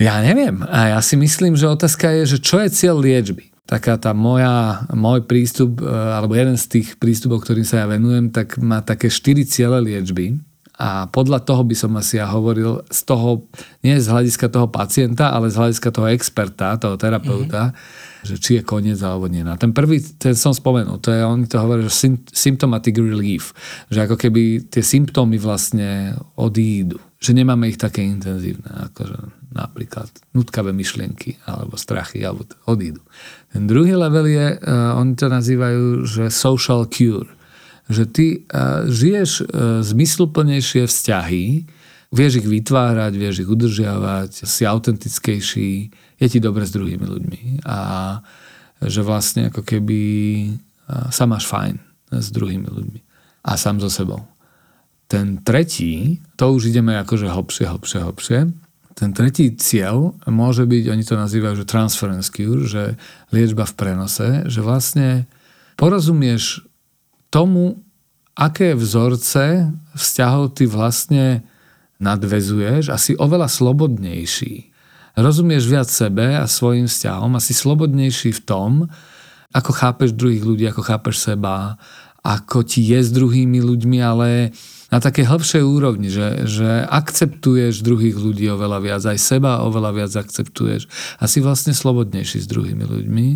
Ja neviem. A ja si myslím, že otázka je, že čo je cieľ liečby taká tá moja, môj prístup, e, alebo jeden z tých prístupov, ktorým sa ja venujem, tak má také štyri ciele liečby. A podľa toho by som asi ja hovoril z toho, nie z hľadiska toho pacienta, ale z hľadiska toho experta, toho terapeuta, mm-hmm. že či je koniec alebo nie. A ten prvý, ten som spomenul, to je, oni to hovoria, že symptomatic relief, že ako keby tie symptómy vlastne odídu, že nemáme ich také intenzívne, že napríklad nutkavé myšlienky alebo strachy, alebo odídu. Ten druhý level je, uh, oni to nazývajú, že social cure, že ty žiješ zmysluplnejšie vzťahy, vieš ich vytvárať, vieš ich udržiavať, si autentickejší, je ti dobre s druhými ľuďmi a že vlastne ako keby sa máš fajn s druhými ľuďmi a sám so sebou. Ten tretí, to už ideme akože hlbšie, hlbšie, hlbšie. Ten tretí cieľ môže byť, oni to nazývajú, že transference cure, že liečba v prenose, že vlastne porozumieš tomu, aké vzorce vzťahov ty vlastne nadvezuješ a si oveľa slobodnejší. Rozumieš viac sebe a svojim vzťahom a si slobodnejší v tom, ako chápeš druhých ľudí, ako chápeš seba, ako ti je s druhými ľuďmi, ale na také hĺbšej úrovni, že, že akceptuješ druhých ľudí oveľa viac, aj seba oveľa viac akceptuješ a si vlastne slobodnejší s druhými ľuďmi,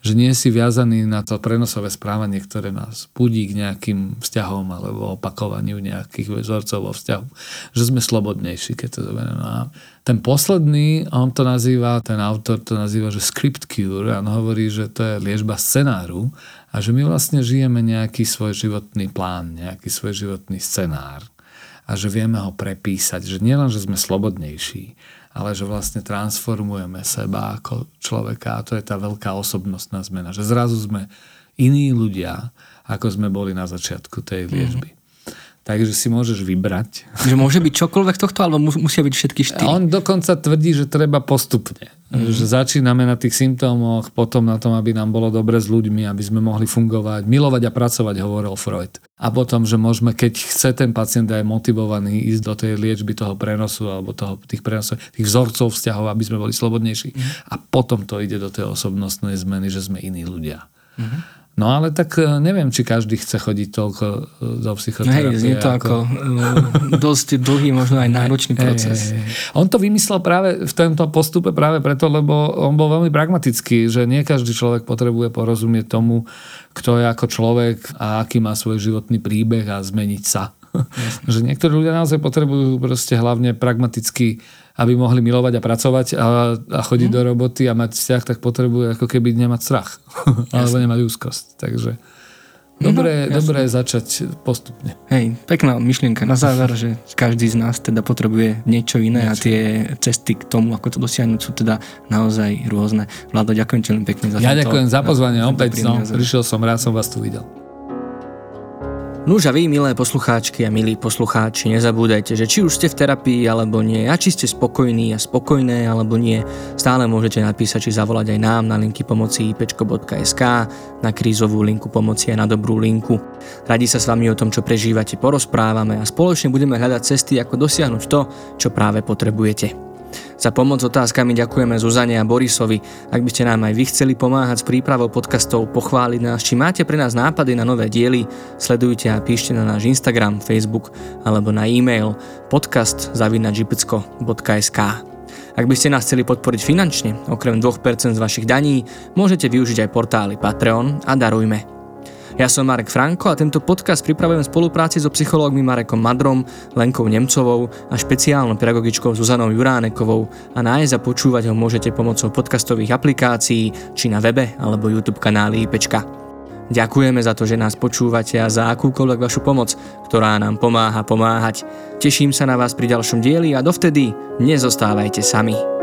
že nie si viazaný na to prenosové správanie, ktoré nás budí k nejakým vzťahom alebo opakovaniu nejakých vzorcov vo vzťahu. Že sme slobodnejší, keď to zoberieme. A ten posledný, on to nazýva, ten autor to nazýva, že script cure, on hovorí, že to je liežba scenáru a že my vlastne žijeme nejaký svoj životný plán, nejaký svoj životný scenár a že vieme ho prepísať, že nielen, že sme slobodnejší, ale že vlastne transformujeme seba ako človeka a to je tá veľká osobnostná zmena, že zrazu sme iní ľudia, ako sme boli na začiatku tej liečby. Mm-hmm. Takže si môžeš vybrať. Že môže byť čokoľvek tohto, alebo musia byť všetky štyri? On dokonca tvrdí, že treba postupne. Mm-hmm. Že začíname na tých symptómoch, potom na tom, aby nám bolo dobre s ľuďmi, aby sme mohli fungovať, milovať a pracovať, hovoril Freud. A potom, že môžeme, keď chce ten pacient aj motivovaný ísť do tej liečby toho prenosu alebo toho, tých prenosov, tých vzorcov vzťahov, aby sme boli slobodnejší. Mm-hmm. A potom to ide do tej osobnostnej zmeny, že sme iní ľudia. Mm-hmm. No ale tak e, neviem, či každý chce chodiť toľko e, do psychoterapie. Hej, je to ako, ako e, dosť dlhý, možno aj náročný proces. Hej, hej. On to vymyslel práve v tomto postupe práve preto, lebo on bol veľmi pragmatický, že nie každý človek potrebuje porozumieť tomu, kto je ako človek a aký má svoj životný príbeh a zmeniť sa. že niektorí ľudia naozaj potrebujú proste hlavne pragmaticky aby mohli milovať a pracovať a, a chodiť mm. do roboty a mať vzťah, tak potrebujú ako keby nemať strach. alebo nemať úzkosť. Takže Dobre, no, dobré začať postupne. Hej, pekná myšlienka na záver, že každý z nás teda potrebuje niečo iné niečo. a tie cesty k tomu, ako to dosiahnuť, sú teda naozaj rôzne. Vlado, ďakujem ti veľmi pekne za Ja ďakujem za pozvanie opäť, no, prišiel som, rád som vás tu videl. Nuž a vy, milé poslucháčky a milí poslucháči, nezabúdajte, že či už ste v terapii alebo nie, a či ste spokojní a spokojné alebo nie, stále môžete napísať či zavolať aj nám na linky pomoci ipečko.sk, na krízovú linku pomoci a na dobrú linku. Radi sa s vami o tom, čo prežívate, porozprávame a spoločne budeme hľadať cesty, ako dosiahnuť to, čo práve potrebujete. Za pomoc otázkami ďakujeme Zuzane a Borisovi. Ak by ste nám aj vy chceli pomáhať s prípravou podcastov, pochváliť nás, či máte pre nás nápady na nové diely, sledujte a píšte na náš Instagram, Facebook alebo na e-mail podcast.gipecko.sk Ak by ste nás chceli podporiť finančne, okrem 2% z vašich daní, môžete využiť aj portály Patreon a Darujme. Ja som Marek Franko a tento podcast pripravujem v spolupráci so psychológmi Marekom Madrom, Lenkou Nemcovou a špeciálnou pedagogičkou Zuzanou Juránekovou a nájsť a počúvať ho môžete pomocou podcastových aplikácií či na webe alebo YouTube kanáli IPčka. Ďakujeme za to, že nás počúvate a za akúkoľvek vašu pomoc, ktorá nám pomáha pomáhať. Teším sa na vás pri ďalšom dieli a dovtedy nezostávajte sami.